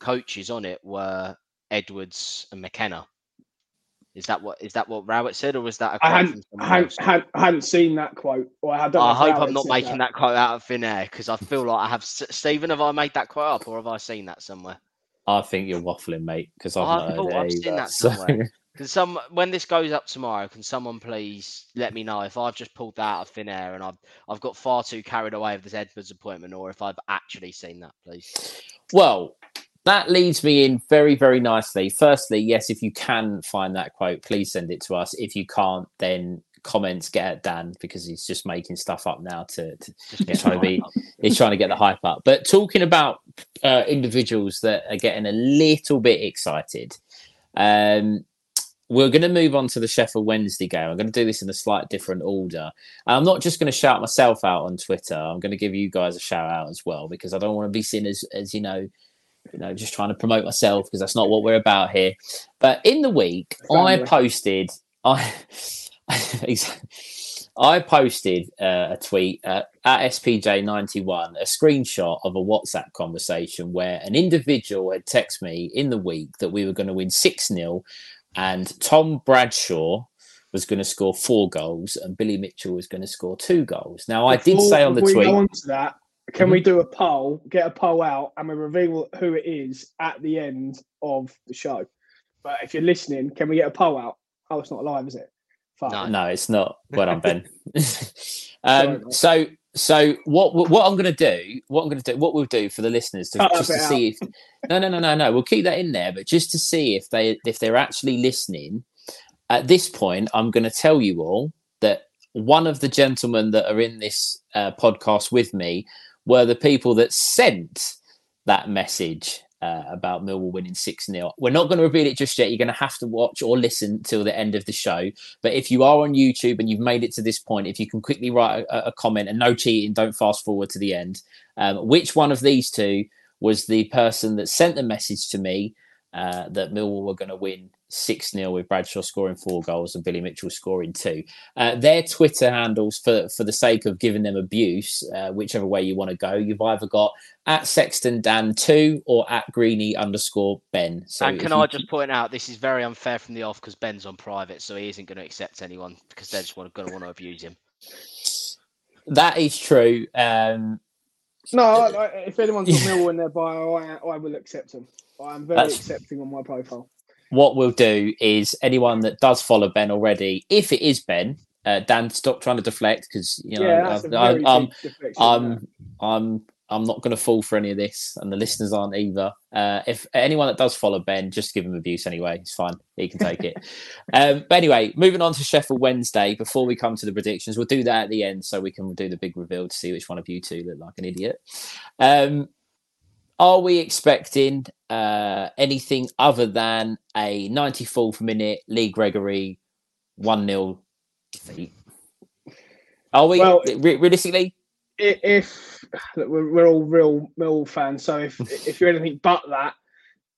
coaches on it were Edwards and McKenna. Is that what is that what Rowett said, or was that a I quote hadn't, from I hadn't, hadn't, hadn't seen that quote, or I don't. I if hope I'm not making that. quote out of thin air because I feel like I have. Stephen, have I made that quote up, or have I seen that somewhere? I think you're waffling, mate, because I've I not heard I've seen either, that somewhere. Can some when this goes up tomorrow? Can someone please let me know if I've just pulled that out of thin air and I've I've got far too carried away with this Edwards appointment, or if I've actually seen that, please. Well, that leads me in very, very nicely. Firstly, yes, if you can find that quote, please send it to us. If you can't, then comments get at Dan because he's just making stuff up now to, to he's trying to be he's trying to get the hype up. But talking about uh, individuals that are getting a little bit excited, um, we're going to move on to the Sheffield Wednesday game. I'm going to do this in a slight different order. And I'm not just going to shout myself out on Twitter. I'm going to give you guys a shout out as well because I don't want to be seen as, as you know, you know, just trying to promote myself because that's not what we're about here. But in the week, I posted, I, I posted uh, a tweet uh, at SPJ91, a screenshot of a WhatsApp conversation where an individual had texted me in the week that we were going to win 6 0 and Tom Bradshaw was going to score four goals and Billy Mitchell was going to score two goals. Now, I did say on the we tweet. Go on to that. Can Mhm. we do a poll? Get a poll out, and we reveal who it is at the end of the show. But if you're listening, can we get a poll out? Oh, it's not live, is it? Fuck. No. No, it's not. Well done, Ben. Um, mate. so, so what what I'm going to do, what I'm going to do, what we'll do for the listeners to just to see if no, no, no, no, no, we'll keep that in there, but just to see if they if they're actually listening. At this point, I'm going to tell you all that one of the gentlemen that are in this uh, podcast with me were the people that sent that message uh, about Millwall winning 6 0. We're not going to reveal it just yet. You're going to have to watch or listen till the end of the show. But if you are on YouTube and you've made it to this point, if you can quickly write a, a comment and no cheating, don't fast forward to the end. Um, which one of these two was the person that sent the message to me uh, that Millwall were going to win 6 0 with Bradshaw scoring four goals and Billy Mitchell scoring two? Uh, their Twitter handles, for, for the sake of giving them abuse, uh, whichever way you want to go, you've either got at Sexton Dan 2 or at Greeny underscore Ben. So and can you- I just point out this is very unfair from the off because Ben's on private, so he isn't going to accept anyone because they're just going to want to abuse him. That is true. Um, No, I, I, if anyone's got Millwall in their bio, I, I will accept them. I'm very That's- accepting on my profile. What we'll do is anyone that does follow Ben already, if it is Ben, uh, Dan, stop trying to deflect because you know yeah, that's a I, I, I'm deflection, I'm I'm I'm not going to fall for any of this, and the listeners aren't either. Uh, if anyone that does follow Ben, just give him abuse anyway. It's fine; he can take it. um, but anyway, moving on to Sheffield Wednesday. Before we come to the predictions, we'll do that at the end so we can do the big reveal to see which one of you two look like an idiot. Um, are we expecting uh, anything other than a 94th minute Lee Gregory 1 0 defeat? Are we Well- re- realistically? if we're, we're all real Mill fans, so if if you're anything but that,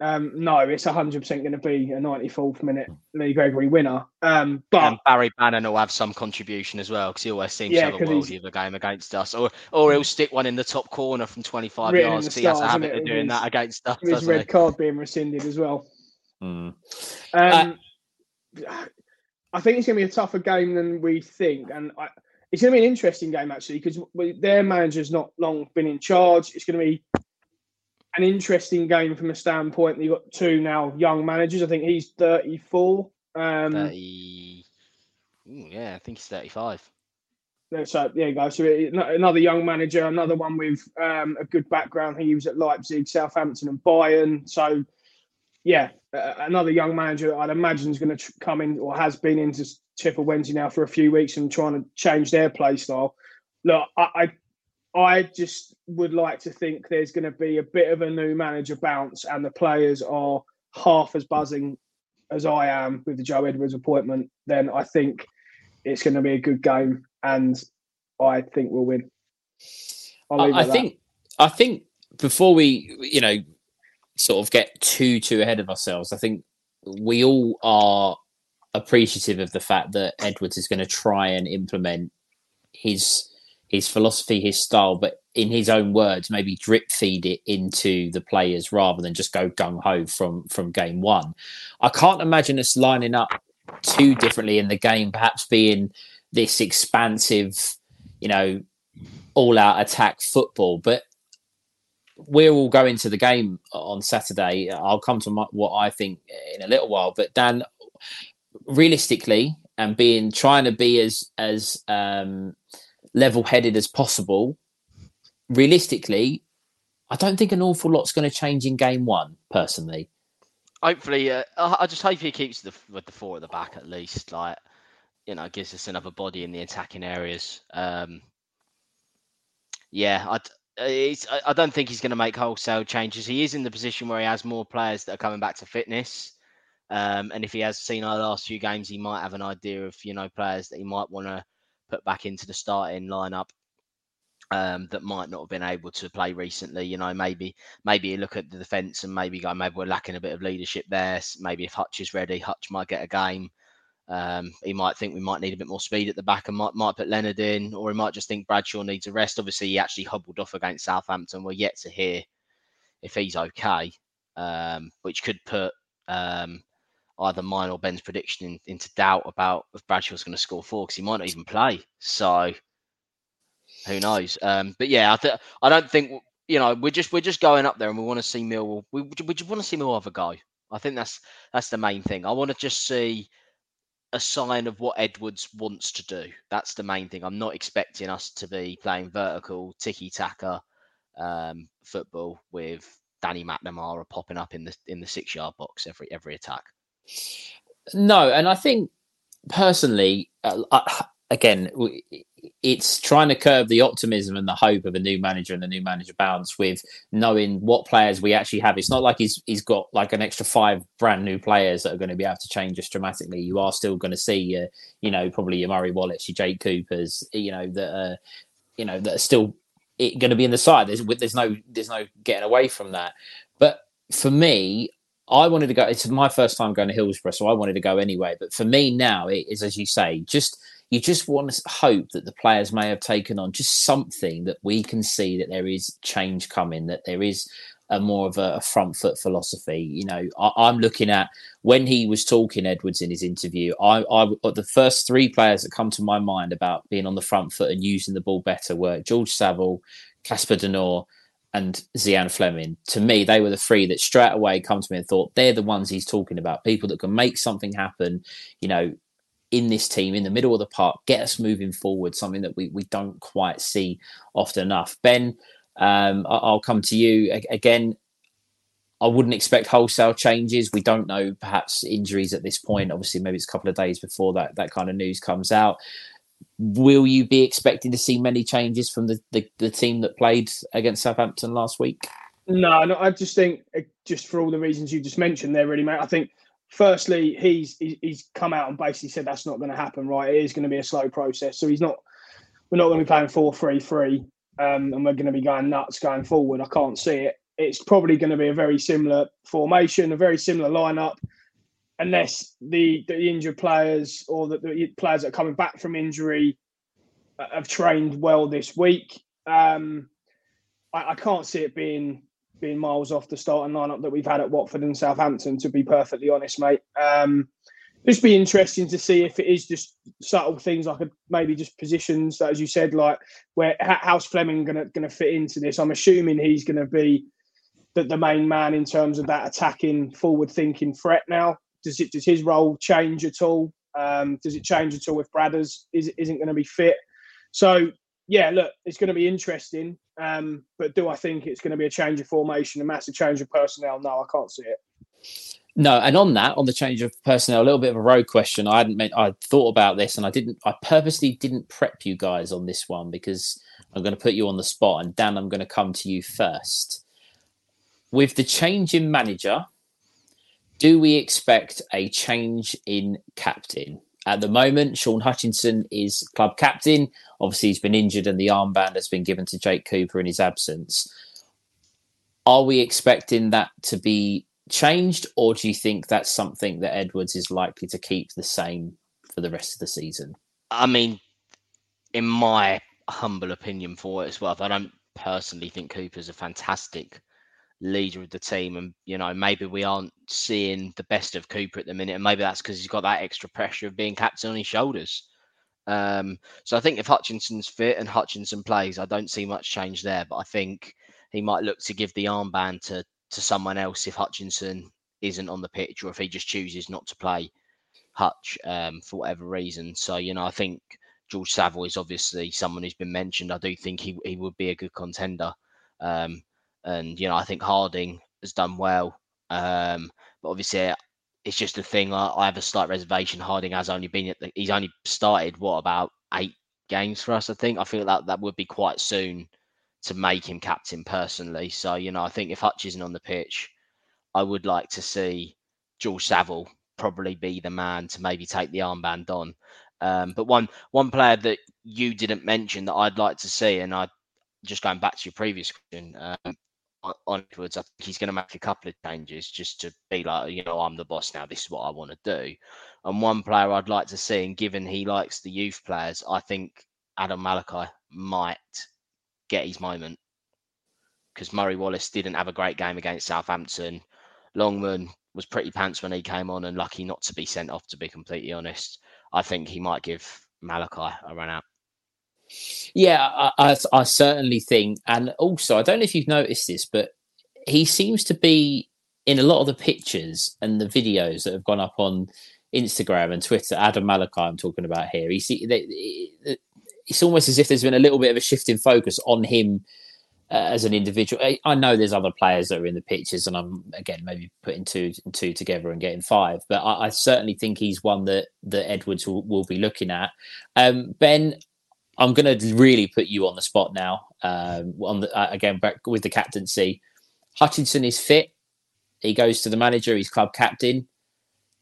um, no, it's 100% going to be a 94th minute Lee Gregory winner. Um, but and Barry Bannan will have some contribution as well because he always seems Yeah, to have a worldie of a game against us, or or he'll stick one in the top corner from 25 Written in yards. the 'cause He has a stars, habit of doing with that against us. his red he? card being rescinded as well. Mm. Um, I think it's going to be a tougher game than we think, and I, it's going to be an interesting game actually because their manager's not long been in charge. It's going to be an interesting game from a standpoint that you've got two now young managers. I think he's 34. Um, 30... Ooh, yeah, I think he's 35. No, So yeah, guys. So it- another young manager, another one with um, a good background. He was at Leipzig, Southampton, and Bayern. So yeah, uh, another young manager. I'd imagine is going to tr- come in or has been into Chipper Wednesday now for a few weeks and trying to change their play style. Look, I, I, I just would like to think there's going to be a bit of a new manager bounce, and the players are half as buzzing as I am with the Joe Edwards appointment. Then I think it's going to be a good game, and I think we'll win. I'll leave it I, at that. think I think before we you know sort of get too too ahead of ourselves, I think we all are appreciative of the fact that Edwards is going to try and implement his his philosophy, his style, but in his own words, maybe drip feed it into the players rather than just go gung ho from from game one. I can't imagine us lining up too differently in the game, perhaps being this expansive, you know, all out attack football. But we're all going to the game on Saturday. I'll come to my, what I think in a little while. But Dan, realistically, and being trying to be as as um, level headed as possible, realistically, I don't think an awful lot's going to change in game one. Personally, Hopefully, uh, I just hope he keeps the with the four at the back at least. Like, you know, gives us another body in the attacking areas. Um, yeah, I I don't think he's going to make wholesale changes. He is in the position where he has more players that are coming back to fitness. Um, and if he has seen our last few games, he might have an idea of you know players that he might want to put back into the starting lineup um, that might not have been able to play recently. You know, maybe maybe you look at the defence and maybe go, maybe we're lacking a bit of leadership there. Maybe if Hutch is ready, Hutch might get a game. Um, he might think we might need a bit more speed at the back and might might put Leonard in, or he might just think Bradshaw needs a rest. Obviously, he actually hobbled off against Southampton. We're yet to hear if he's okay, um, which could put um, either mine or Ben's prediction in, into doubt about if Bradshaw's going to score four because he might not even play. So who knows? Um, but yeah, I, th- I don't think you know we're just we're just going up there and we want to see Millwall. We we just want to see Millwall have a go. I think that's that's the main thing. I want to just see a sign of what Edwards wants to do. That's the main thing. I'm not expecting us to be playing vertical tiki taka um, football with Danny McNamara popping up in the in the six yard box every every attack. No, and I think personally, uh, I, again, it's trying to curb the optimism and the hope of a new manager and the new manager bounce with knowing what players we actually have. It's not like he's he's got like an extra five brand new players that are going to be able to change us dramatically. You are still going to see, uh, you know, probably your Murray Wallace, your Jake Coopers, you know, that are, you know that are still going to be in the side. There's there's no there's no getting away from that. But for me, I wanted to go. It's my first time going to Hillsborough, so I wanted to go anyway. But for me now, it is as you say, just you just want to hope that the players may have taken on just something that we can see that there is change coming, that there is a more of a, a front foot philosophy. You know, I, I'm looking at when he was talking Edwards in his interview. I, I uh, the first three players that come to my mind about being on the front foot and using the ball better were George Saville, Casper De Norre, and Zian Fleming. To me, they were the three that straight away come to me and thought they're the ones he's talking about. People that can make something happen. You know, in this team in the middle of the park, get us moving forward, something that we, we don't quite see often enough. Ben, um, I'll come to you again. I wouldn't expect wholesale changes. We don't know perhaps injuries at this point. Obviously, maybe it's a couple of days before that that kind of news comes out. Will you be expecting to see many changes from the, the, the team that played against Southampton last week? No, no, I just think uh, just for all the reasons you just mentioned there, really, mate. I think firstly he's he's come out and basically said that's not going to happen. Right, it is going to be a slow process. So he's not. We're not going to be playing four three three um, and we're going to be going nuts going forward. I can't see it. It's probably going to be a very similar formation, a very similar lineup, unless the, the injured players or the, the players that are coming back from injury uh, have trained well this week. Um, I, I can't see it being being miles off the starting lineup that we've had at Watford and Southampton. To be perfectly honest, mate. Um, just be interesting to see if it is just subtle things like a, maybe just positions that, as you said, like where how's Fleming gonna gonna fit into this? I'm assuming he's gonna be the, the main man in terms of that attacking, forward thinking threat. Now, does it does his role change at all? Um, does it change at all if Bradders is, isn't going to be fit? So yeah, look, it's going to be interesting. Um, but do I think it's going to be a change of formation, a massive change of personnel? No, I can't see it. No, and on that, on the change of personnel, a little bit of a road question. I hadn't meant I thought about this, and I didn't. I purposely didn't prep you guys on this one because I'm going to put you on the spot. And Dan, I'm going to come to you first. With the change in manager, do we expect a change in captain? At the moment, Sean Hutchinson is club captain. Obviously, he's been injured, and the armband has been given to Jake Cooper in his absence. Are we expecting that to be changed, or do you think that's something that Edwards is likely to keep the same for the rest of the season? I mean, in my humble opinion for it as well, I don't personally think Cooper's a fantastic leader of the team. And, you know, maybe we aren't seeing the best of Cooper at the minute. And maybe that's because he's got that extra pressure of being captain on his shoulders. Um, so I think if Hutchinson's fit and Hutchinson plays, I don't see much change there. But I think he might look to give the armband to to someone else if Hutchinson isn't on the pitch or if he just chooses not to play Hutch um, for whatever reason. So, you know, I think George Saville is obviously someone who's been mentioned. I do think he, he would be a good contender. Um, and, you know, I think Harding has done well. Um, but obviously, it's just a thing. I, I, have a slight reservation. Harding has only been at the, he's only started, what, about eight games for us, I think. I feel that that would be quite soon to make him captain personally. So, you know, I think if Hutch isn't on the pitch, I would like to see George Saville probably be the man to maybe take the armband on. Um, but one one player that you didn't mention that I'd like to see, and I just going back to your previous question um, onwards, I think he's going to make a couple of changes just to be like, you know, I'm the boss now. This is what I want to do. And one player I'd like to see, and given he likes the youth players, I think Adam Malachi might get his moment because Murray Wallace didn't have a great game against Southampton. Longman was pretty pants when he came on and lucky not to be sent off, to be completely honest. I think he might give Malachi a run out. Yeah, I, I, I certainly think. And also, I don't know if you've noticed this, but he seems to be in a lot of the pictures and the videos that have gone up on Instagram and Twitter. Adam Malachi, I'm talking about here. He see, they, it's almost as if there's been a little bit of a shift in focus on him uh, as an individual. I, I, know there's other players that are in the pictures, and I'm again maybe putting two and two together and getting five. But I, I certainly think he's one that that Edwards will, will be looking at. Um, ben, I'm going to really put you on the spot now. Um, on the, uh, again back with the captaincy, Hutchinson is fit. He goes to the manager. He's club captain.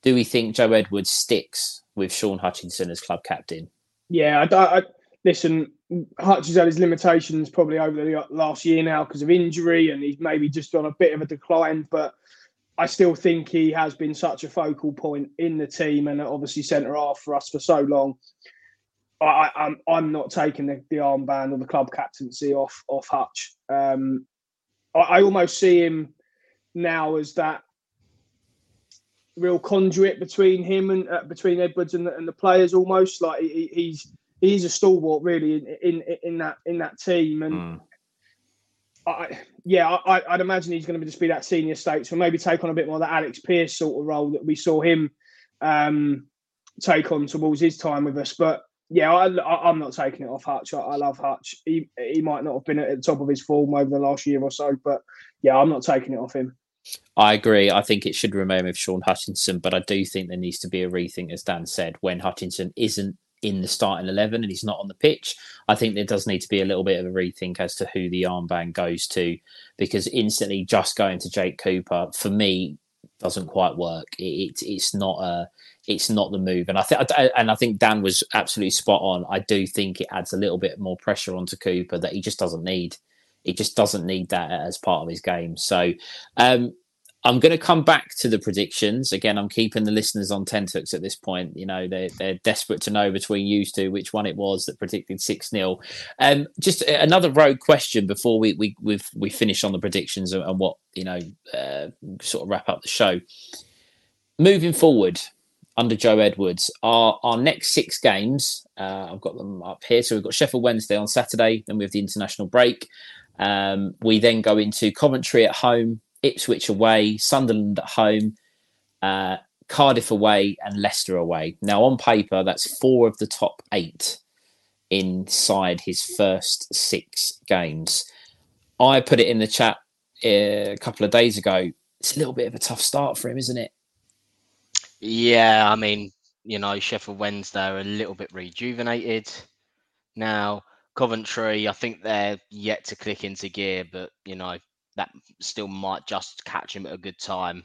Do we think Joe Edwards sticks with Sean Hutchinson as club captain? Yeah, I, I, listen, Hutch has had his limitations probably over the last year now because of injury, and he's maybe just on a bit of a decline. But I still think he has been such a focal point in the team, and obviously centre half for us for so long. I, am I'm, I'm not taking the, the armband or the club captaincy off off Hutch. Um, I, I almost see him now as that real conduit between him and uh, between Edwards and the, and the players. Almost like he, he's he's a stalwart really in in, in that in that team and. Mm. I, yeah, I, would imagine he's going to just be that senior statesman, maybe take on a bit more of that Alex Pearce sort of role that we saw him um, take on towards his time with us. But yeah, I, am not taking it off Hutch. I, I, love Hutch. He he might not have been at the top of his form over the last year or so, but yeah, I'm not taking it off him. I agree. I think it should remain with Sean Hutchinson, but I do think there needs to be a rethink, as Dan said, when Hutchinson isn't in the starting 11 and he's not on the pitch, I think there does need to be a little bit of a rethink as to who the armband goes to because instantly just going to Jake Cooper, for me, doesn't quite work. It, it, it's not a it's not the move, and I think and I think Dan was absolutely spot on. I do think it adds a little bit more pressure onto Cooper that he just doesn't need. He just doesn't need that as part of his game. So um, I'm going to come back to the predictions again. I'm keeping the listeners on tenterhooks at this point. You know, they're they're desperate to know between you two which one it was that predicted six 0 Um, just another rogue question before we we we we finish on the predictions and, and what you know, uh, sort of wrap up the show. Moving forward under Joe Edwards, our our next six games, uh, I've got them up here. So we've got Sheffield Wednesday on Saturday, then we have the international break. Um, we then go into Coventry at home, Ipswich away, Sunderland at home, uh, Cardiff away, and Leicester away. Now, on paper, that's four of the top eight inside his first six games. I put it in the chat uh, a couple of days ago. It's a little bit of a tough start for him, isn't it? Yeah, I mean, you know, Sheffield Wednesday are a little bit rejuvenated now. Coventry, I think they're yet to click into gear, but you know, that still might just catch him at a good time.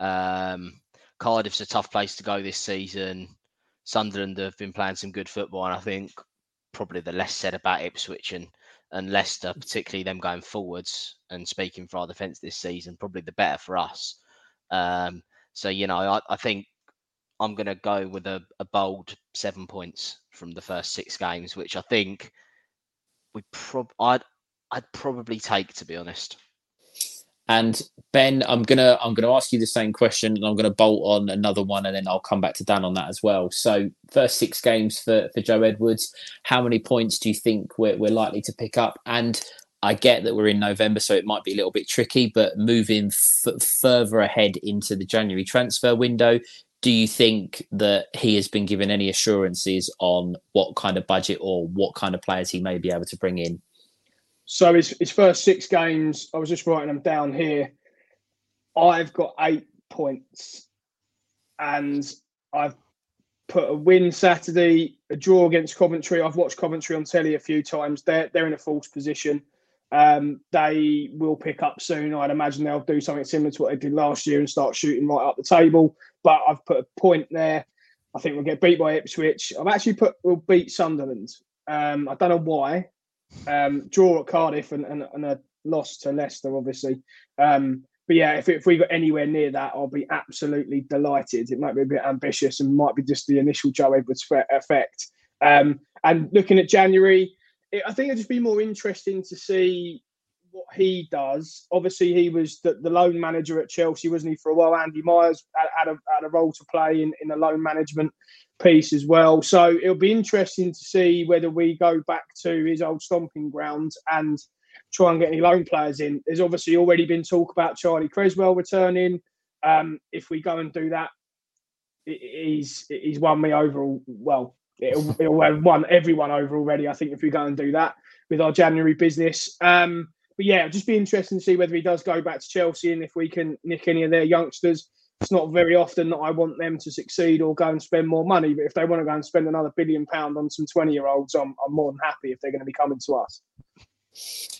Um, Cardiff's a tough place to go this season. Sunderland have been playing some good football, and I think probably the less said about Ipswich and, and Leicester, particularly them going forwards and speaking for our defence this season, probably the better for us. Um, so, you know, I, I think I'm going to go with a, a, bold seven points from the first six games, which I think we prob I'd I'd probably take to be honest. And Ben, I'm gonna I'm gonna ask you the same question, and I'm gonna bolt on another one, and then I'll come back to Dan on that as well. So, first six games for for Joe Edwards, how many points do you think we're we're likely to pick up? And I get that we're in November, so it might be a little bit tricky, but moving f- further ahead into the January transfer window, do you think that he has been given any assurances on what kind of budget or what kind of players he may be able to bring in? So his, his first six games, I was just writing them down here. I've got eight points, and I've put a win Saturday, a draw against Coventry. I've watched Coventry on telly a few times. They're they're in a false position. Um, they will pick up soon. I'd imagine they'll do something similar to what they did last year and start shooting right up the table. But I've put a point there. I think we'll get beat by Ipswich. I've actually put we'll beat Sunderland. Um, I don't know why. Um, draw at Cardiff and, and, and, a loss to Leicester, obviously. Um, but yeah, if, if we got anywhere near that, I'll be absolutely delighted. It might be a bit ambitious and might be just the initial Joe Edwards effect. Um, and looking at January, it, I think it'd just be more interesting to see what he does. Obviously, he was the, the loan manager at Chelsea, wasn't he, for a while? Andy Myers had, had, a, had a role to play in, in the loan management piece as well. So it'll be interesting to see whether we go back to his old stomping grounds and try and get any loan players in. There's obviously already been talk about Charlie Cresswell returning. Um, if we go and do that, he's he's won me over. Well, it'll, it'll have won everyone over already. I think if we go and do that with our January business. Um, but yeah, just be interesting to see whether he does go back to Chelsea and if we can nick any of their youngsters. It's not very often that I want them to succeed or go and spend more money, but if they want to go and spend another billion pound on some twenty year olds, I'm, I'm more than happy if they're going to be coming to us.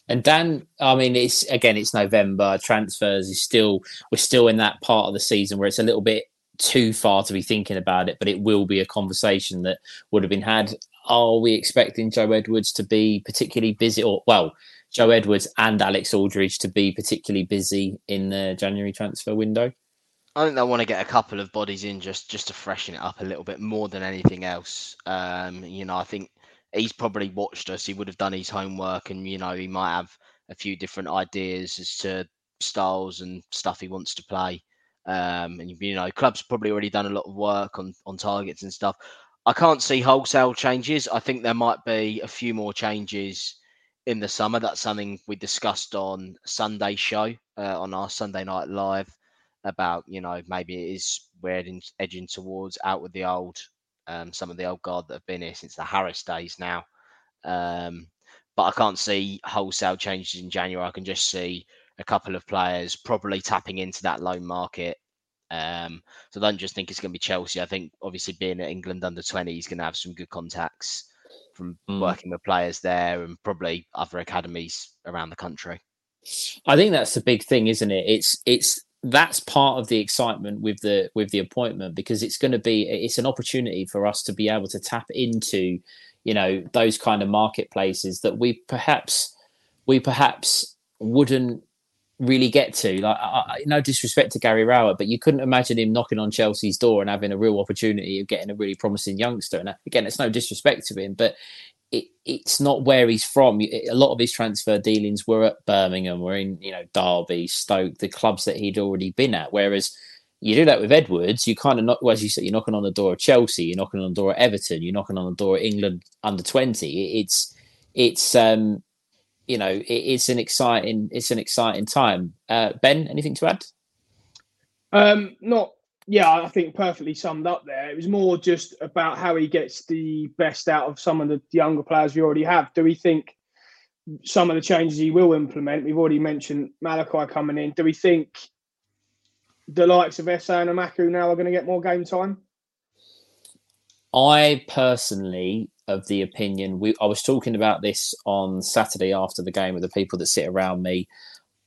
And Dan, I mean, it's again, it's November. Transfers is still we're still in that part of the season where it's a little bit too far to be thinking about it, but it will be a conversation that would have been had. Are we expecting Joe Edwards to be particularly busy, or well, Joe Edwards and Alex Aldridge to be particularly busy in the January transfer window? I think they want to get a couple of bodies in just just to freshen it up a little bit more than anything else. Um, you know, I think he's probably watched us. He would have done his homework, and you know, he might have a few different ideas as to styles and stuff he wants to play. Um, and you know, clubs probably already done a lot of work on on targets and stuff. I can't see wholesale changes. I think there might be a few more changes in the summer. That's something we discussed on Sunday show uh, on our Sunday night live about you know maybe it is we're edging, edging towards out with the old um, some of the old guard that have been here since the Harris days now. Um, but I can't see wholesale changes in January. I can just see a couple of players probably tapping into that loan market. Um, so I don't just think it's going to be Chelsea. I think obviously being at England under 20, he's going to have some good contacts from mm. working with players there and probably other academies around the country. I think that's the big thing, isn't it? It's it's that's part of the excitement with the with the appointment because it's going to be it's an opportunity for us to be able to tap into you know those kind of marketplaces that we perhaps we perhaps wouldn't really get to. Like I, no disrespect to Gary Rowett but you couldn't imagine him knocking on Chelsea's door and having a real opportunity of getting a really promising youngster. And uh, again it's no disrespect to him but it, it's not where he's from. A lot of his transfer dealings were at Birmingham, were in you know Derby, Stoke, the clubs that he'd already been at. Whereas you do that with Edwards, you kind of not, well, as you said, you're knocking on the door of Chelsea, you're knocking on the door of Everton, you're knocking on the door of England under twenty. It's it's um you know it, it's an exciting it's an exciting time. Uh, ben, anything to add? Um, not yeah, I think perfectly summed up there. It was more just about how he gets the best out of some of the younger players we already have. Do we think some of the changes he will implement? We've already mentioned Malachi coming in. Do we think the likes of Esse and Emakhu now are going to get more game time? I personally of the opinion we I was talking about this on Saturday after the game with the people that sit around me.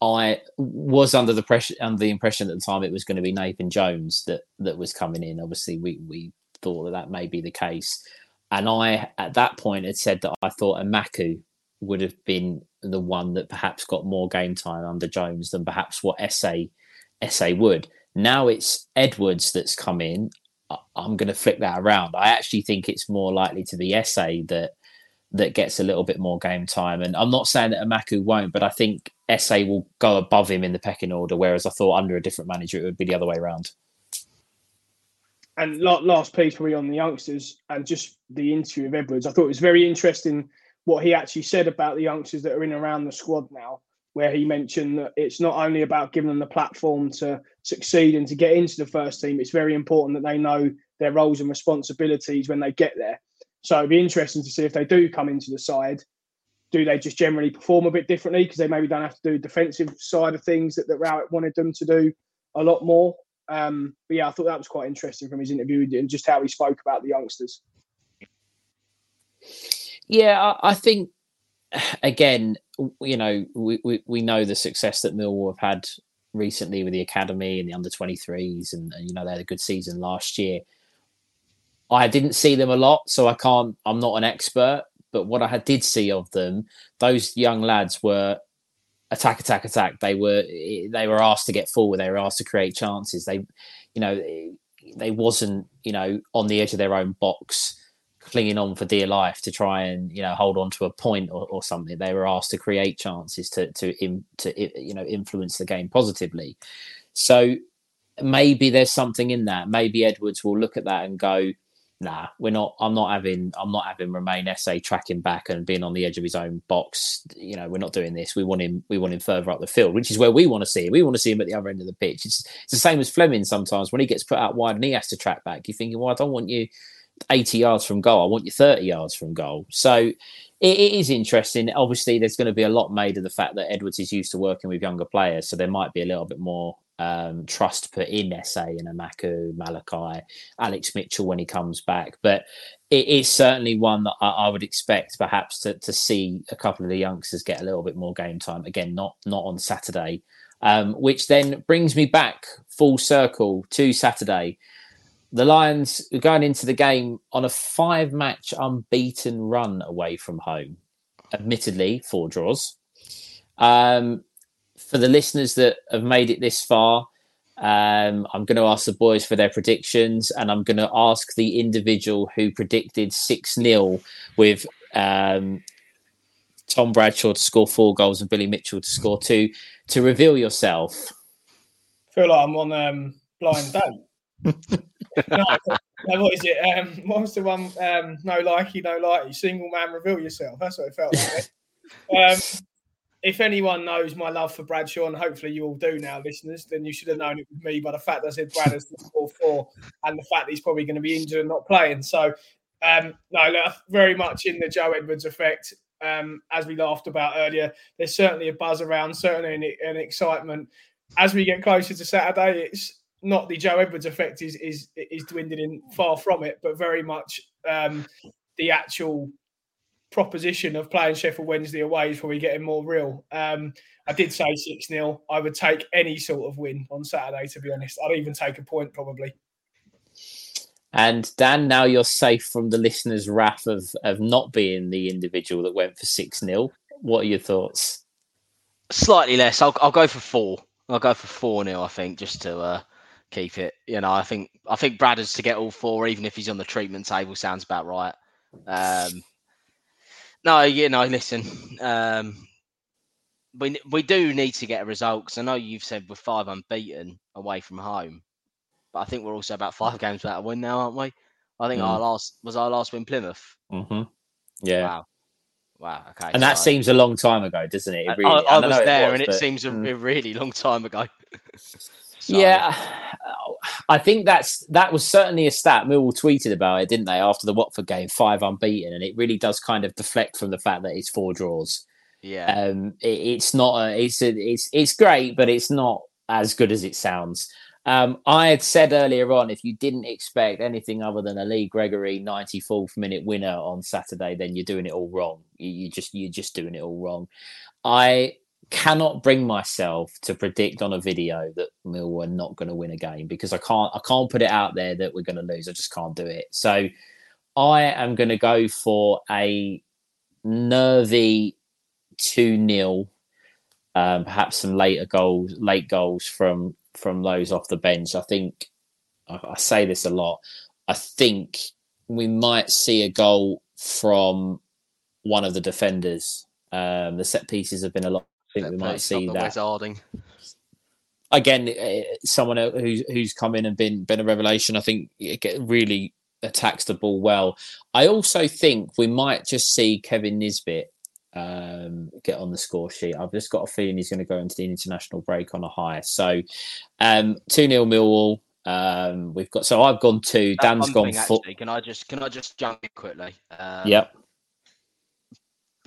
I was under the pressure, under the impression at the time it was going to be Nathan Jones that that was coming in. Obviously, we we thought that that may be the case, and I at that point had said that I thought Emakhu would have been the one that perhaps got more game time under Jones than perhaps what Esse Esse would. Now it's Edwards that's come in. I'm going to flip that around. I actually think it's more likely to be Esse that that gets a little bit more game time. And I'm not saying that Emakhu won't, but I think Esse will go above him in the pecking order, whereas I thought under a different manager it would be the other way around. And last piece probably on the youngsters and just the interview of Edwards. I thought it was very interesting what he actually said about the youngsters that are in around the squad now, where he mentioned that it's not only about giving them the platform to succeed and to get into the first team, it's very important that they know their roles and responsibilities when they get there. So it'd be interesting to see if they do come into the side, do they just generally perform a bit differently because they maybe don't have to do defensive side of things that, that Rowett wanted them to do a lot more. Um, but yeah, I thought that was quite interesting from his interview and just how he spoke about the youngsters. Yeah, I, I think again, you know, we, we, we know the success that Millwall have had recently with the academy and the under 23s, and, and you know they had a good season last year. I didn't see them a lot, so I can't. I'm not an expert, but what I did see of them, those young lads were attack, attack, attack. They were they were asked to get forward. They were asked to create chances. They, you know, they wasn't you know on the edge of their own box, clinging on for dear life to try and you know hold on to a point or, or something. They were asked to create chances to to to you know influence the game positively. So maybe there's something in that. Maybe Edwards will look at that and go nah, we're not. I'm not having. I'm not having Romain Esse tracking back and being on the edge of his own box. You know, we're not doing this. We want him. We want him further up the field, which is where we want to see him. We want to see him at the other end of the pitch. It's, it's the same as Fleming Sometimes when he gets put out wide and he has to track back, you're thinking, well, I don't want you 80 yards from goal. I want you 30 yards from goal. So it is interesting. Obviously, there's going to be a lot made of the fact that Edwards is used to working with younger players, so there might be a little bit more um, trust put in Esse and Emakhu, Malachi, Alex Mitchell when he comes back. But it is certainly one that I, I, would expect perhaps to, to see a couple of the youngsters get a little bit more game time. Again, not not on Saturday. Um, which then brings me back full circle to Saturday. The Lions are going into the game on a five match unbeaten run away from home. Admittedly, four draws. Um, for the listeners that have made it this far, um, I'm going to ask the boys for their predictions, and I'm going to ask the individual who predicted 6 0 with um, Tom Bradshaw to score four goals and Billy Mitchell to score two to reveal yourself. I feel like I'm on um, blind date. no, what is it? Um, what was the one? Um, no likey, no likey. Single man, reveal yourself. That's what it felt like. um, if anyone knows my love for Bradshaw, and hopefully you all do now, listeners, then you should have known it was me by the fact I said Brad has scored four and the fact that he's probably going to be injured and not playing. So, um, no, look, very much in the Joe Edwards effect, um, as we laughed about earlier. There's certainly a buzz around, certainly an, an excitement. As we get closer to Saturday, it's not the Joe Edwards effect is is is dwindling, far from it, but very much um, the actual proposition of playing Sheffield Wednesday away is probably getting more real. Um, I did say 6 0. I would take any sort of win on Saturday, to be honest. I'd even take a point probably. And Dan, now you're safe from the listeners' wrath of, of not being the individual that went for 6 0. What are your thoughts? Slightly less. I'll, I'll go for four. I'll go for 4 0, I think, just to uh, keep it. You know, I think I think Bradders to get all four, even if he's on the treatment table, sounds about right. Um, no, you know, listen, um, we we do need to get a result because I know you've said we're five unbeaten away from home, but I think we're also about five games without a win now, aren't we? I think mm. our last was our last win Plymouth. Mm-hmm. Yeah. Wow. Wow. Okay. And that seems a long time ago, doesn't it? it really, I, I, I was there, was, and it seems a, mm. a, really long time ago. so. Yeah, I think that's that was certainly a stat. Millwall tweeted about it, didn't they, after the Watford game, five unbeaten, and it really does kind of deflect from the fact that it's four draws. Yeah, um, it, it's not. A, it's a, it's it's great, but it's not as good as it sounds. Um, I had said earlier on, if you didn't expect anything other than a Lee Gregory 94th minute winner on Saturday, then you're doing it all wrong. You, you just you're just doing it all wrong. I cannot bring myself to predict on a video that Millwall are not going to win a game because I can't I can't put it out there that we're going to lose. I just can't do it. So I am going to go for a nervy 2 0 um, perhaps some later goals late goals from from those off the bench. I think I, I say this a lot. I think we might see a goal from one of the defenders. Um, the set pieces have been a lot think we might see that. Harding. Again, uh, someone who's who's come in and been been a revelation. I think it really attacks the ball well. I also think we might just see Kevin Nisbet um, get on the score sheet. I've just got a feeling he's going to go into the international break on a high. So, um, two 0 Millwall. Um, we've got so I've gone two. Dan's gone four. Can I just can I just jump in quickly? Um, yep.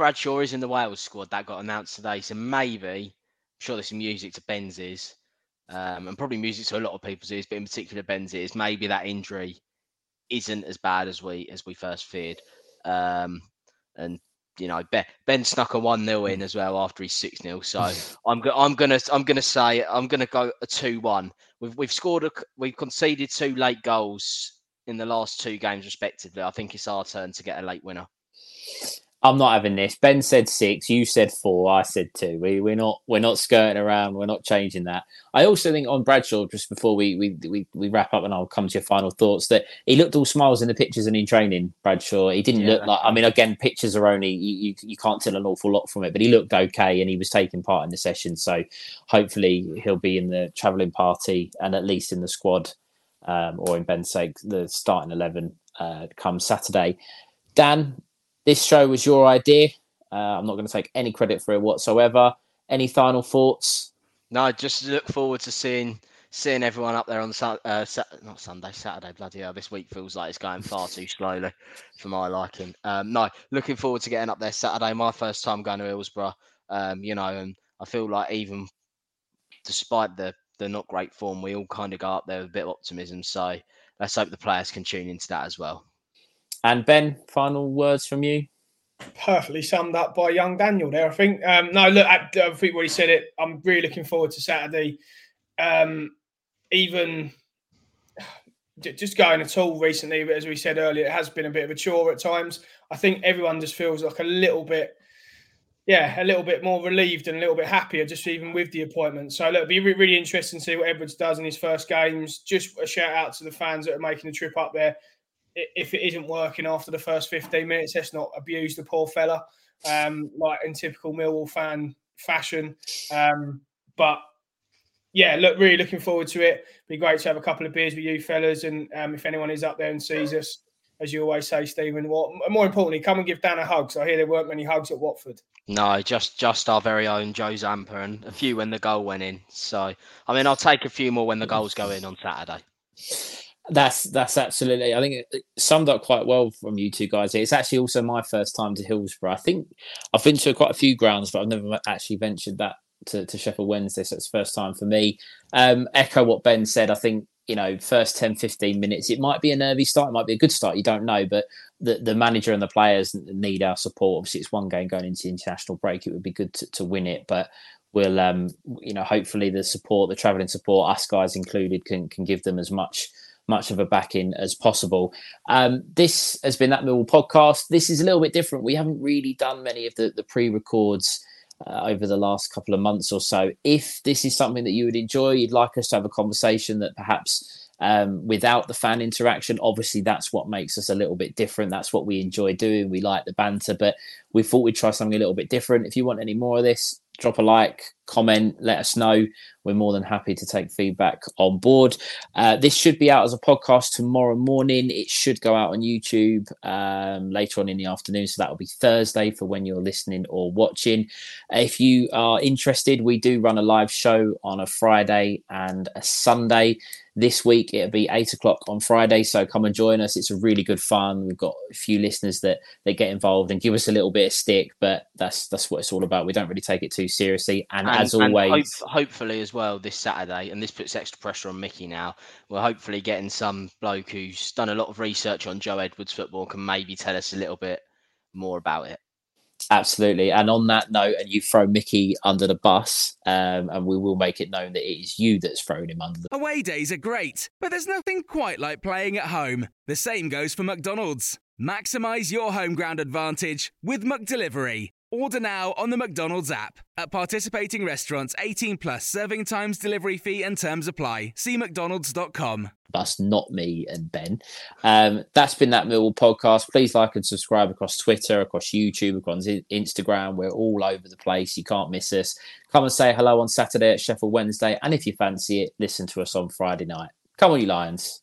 Bradshaw is in the Wales squad that got announced today, so maybe I'm sure there's some music to Ben's ears, um, and probably music to a lot of people's ears, but in particular Ben's ears. Maybe that injury isn't as bad as we as we first feared, um, and you know Ben, ben snuck a one 0 in as well after he's six 0 So I'm go- I'm gonna I'm gonna say I'm gonna go a two one. We've we've scored a, we've conceded two late goals in the last two games respectively. I think it's our turn to get a late winner. I'm not having this. Ben said six. You said four. I said two. We we're not we're not skirting around. We're not changing that. I also think on Bradshaw, just before we we we, we wrap up, and I'll come to your final thoughts. That he looked all smiles in the pictures and in training. Bradshaw. He didn't yeah, look like. I mean, again, pictures are only you, you you can't tell an awful lot from it, but he looked okay and he was taking part in the session. So hopefully he'll be in the travelling party and at least in the squad, um, or in Ben's sake, the starting eleven uh, come Saturday. Dan, this show was your idea. Uh, I'm not going to take any credit for it whatsoever. Any final thoughts? No, just look forward to seeing seeing everyone up there on uh, not Sunday, Saturday. Bloody hell, this week feels like it's going far too slowly for my liking. Um, no, looking forward to getting up there Saturday. My first time going to Hillsborough. Um, you know, and I feel like even despite the the not great form, we all kind of go up there with a bit of optimism. So let's hope the players can tune into that as well. And Ben, final words from you. Perfectly summed up by young Daniel there, I think. Um, no, look, I, I think what he said it. I'm really looking forward to Saturday. Um, even just going at all recently, but as we said earlier, it has been a bit of a chore at times. I think everyone just feels like a little bit, yeah, a little bit more relieved and a little bit happier, just even with the appointment. So, look, it'll be really interesting to see what Edwards does in his first games. Just a shout out to the fans that are making the trip up there if it isn't working after the first 15 minutes, let's not abuse the poor fella, um, like in typical Millwall fan fashion. Um, but yeah, look, really looking forward to it. Be great to have a couple of beers with you fellas, and um, if anyone is up there and sees us, as you always say, Stephen. What more importantly, come and give Dan a hug. So I hear there weren't many hugs at Watford. No, just just our very own Joe Zampa, and a few when the goal went in. So I mean, I'll take a few more when the goals go in on Saturday. That's that's absolutely. I think it summed up quite well from you two guys. It's actually also my first time to Hillsborough. I think I've been to quite a few grounds, but I've never actually ventured that to, to Sheffield Wednesday. So it's first time for me. Um, echo what Ben said. I think you know, first 10, 15 minutes, it might be a nervy start, it might be a good start, you don't know. But the, the manager and the players need our support. Obviously, it's one game going into international break. It would be good to, to win it. But we'll, um, you know, hopefully the support, the travelling support, us guys included, can, can give them as much much of a backing as possible. Um, this has been that Millwall podcast. This is a little bit different. We haven't really done many of the, the pre-records uh, over the last couple of months or so. If this is something that you would enjoy, you'd like us to have a conversation that perhaps um, without the fan interaction, obviously that's what makes us a little bit different. That's what we enjoy doing. We like the banter, but we thought we'd try something a little bit different. If you want any more of this, drop a like, comment, let us know. We're more than happy to take feedback on board. Uh, this should be out as a podcast tomorrow morning. It should go out on YouTube um, later on in the afternoon. So that will be Thursday for when you're listening or watching. If you are interested, we do run a live show on a Friday and a Sunday. This week it'll be eight o'clock on Friday, so come and join us. It's a really good fun. We've got a few listeners that that get involved and give us a little bit of stick, but that's that's what it's all about. We don't really take it too seriously, and, and as always, and hope, hopefully as well this Saturday, and this puts extra pressure on Mickey now. We're hopefully getting some bloke who's done a lot of research on Joe Edwards football can maybe tell us a little bit more about it. Absolutely. And on that note, and you throw Mickey under the bus, um, and we will make it known that it is you that's thrown him under the Away days are great, but there's nothing quite like playing at home. The same goes for McDonald's. Maximize your home ground advantage with McDelivery. Order now on the McDonald's app. At participating restaurants, 18 plus serving times, delivery fee, and terms apply. See McDonald's.com. That's not me and Ben. Um, that's been that Millwall podcast. Please like and subscribe across Twitter, across YouTube, across Instagram. We're all over the place. You can't miss us. Come and say hello on Saturday at Sheffield Wednesday. And if you fancy it, listen to us on Friday night. Come on, you Lions.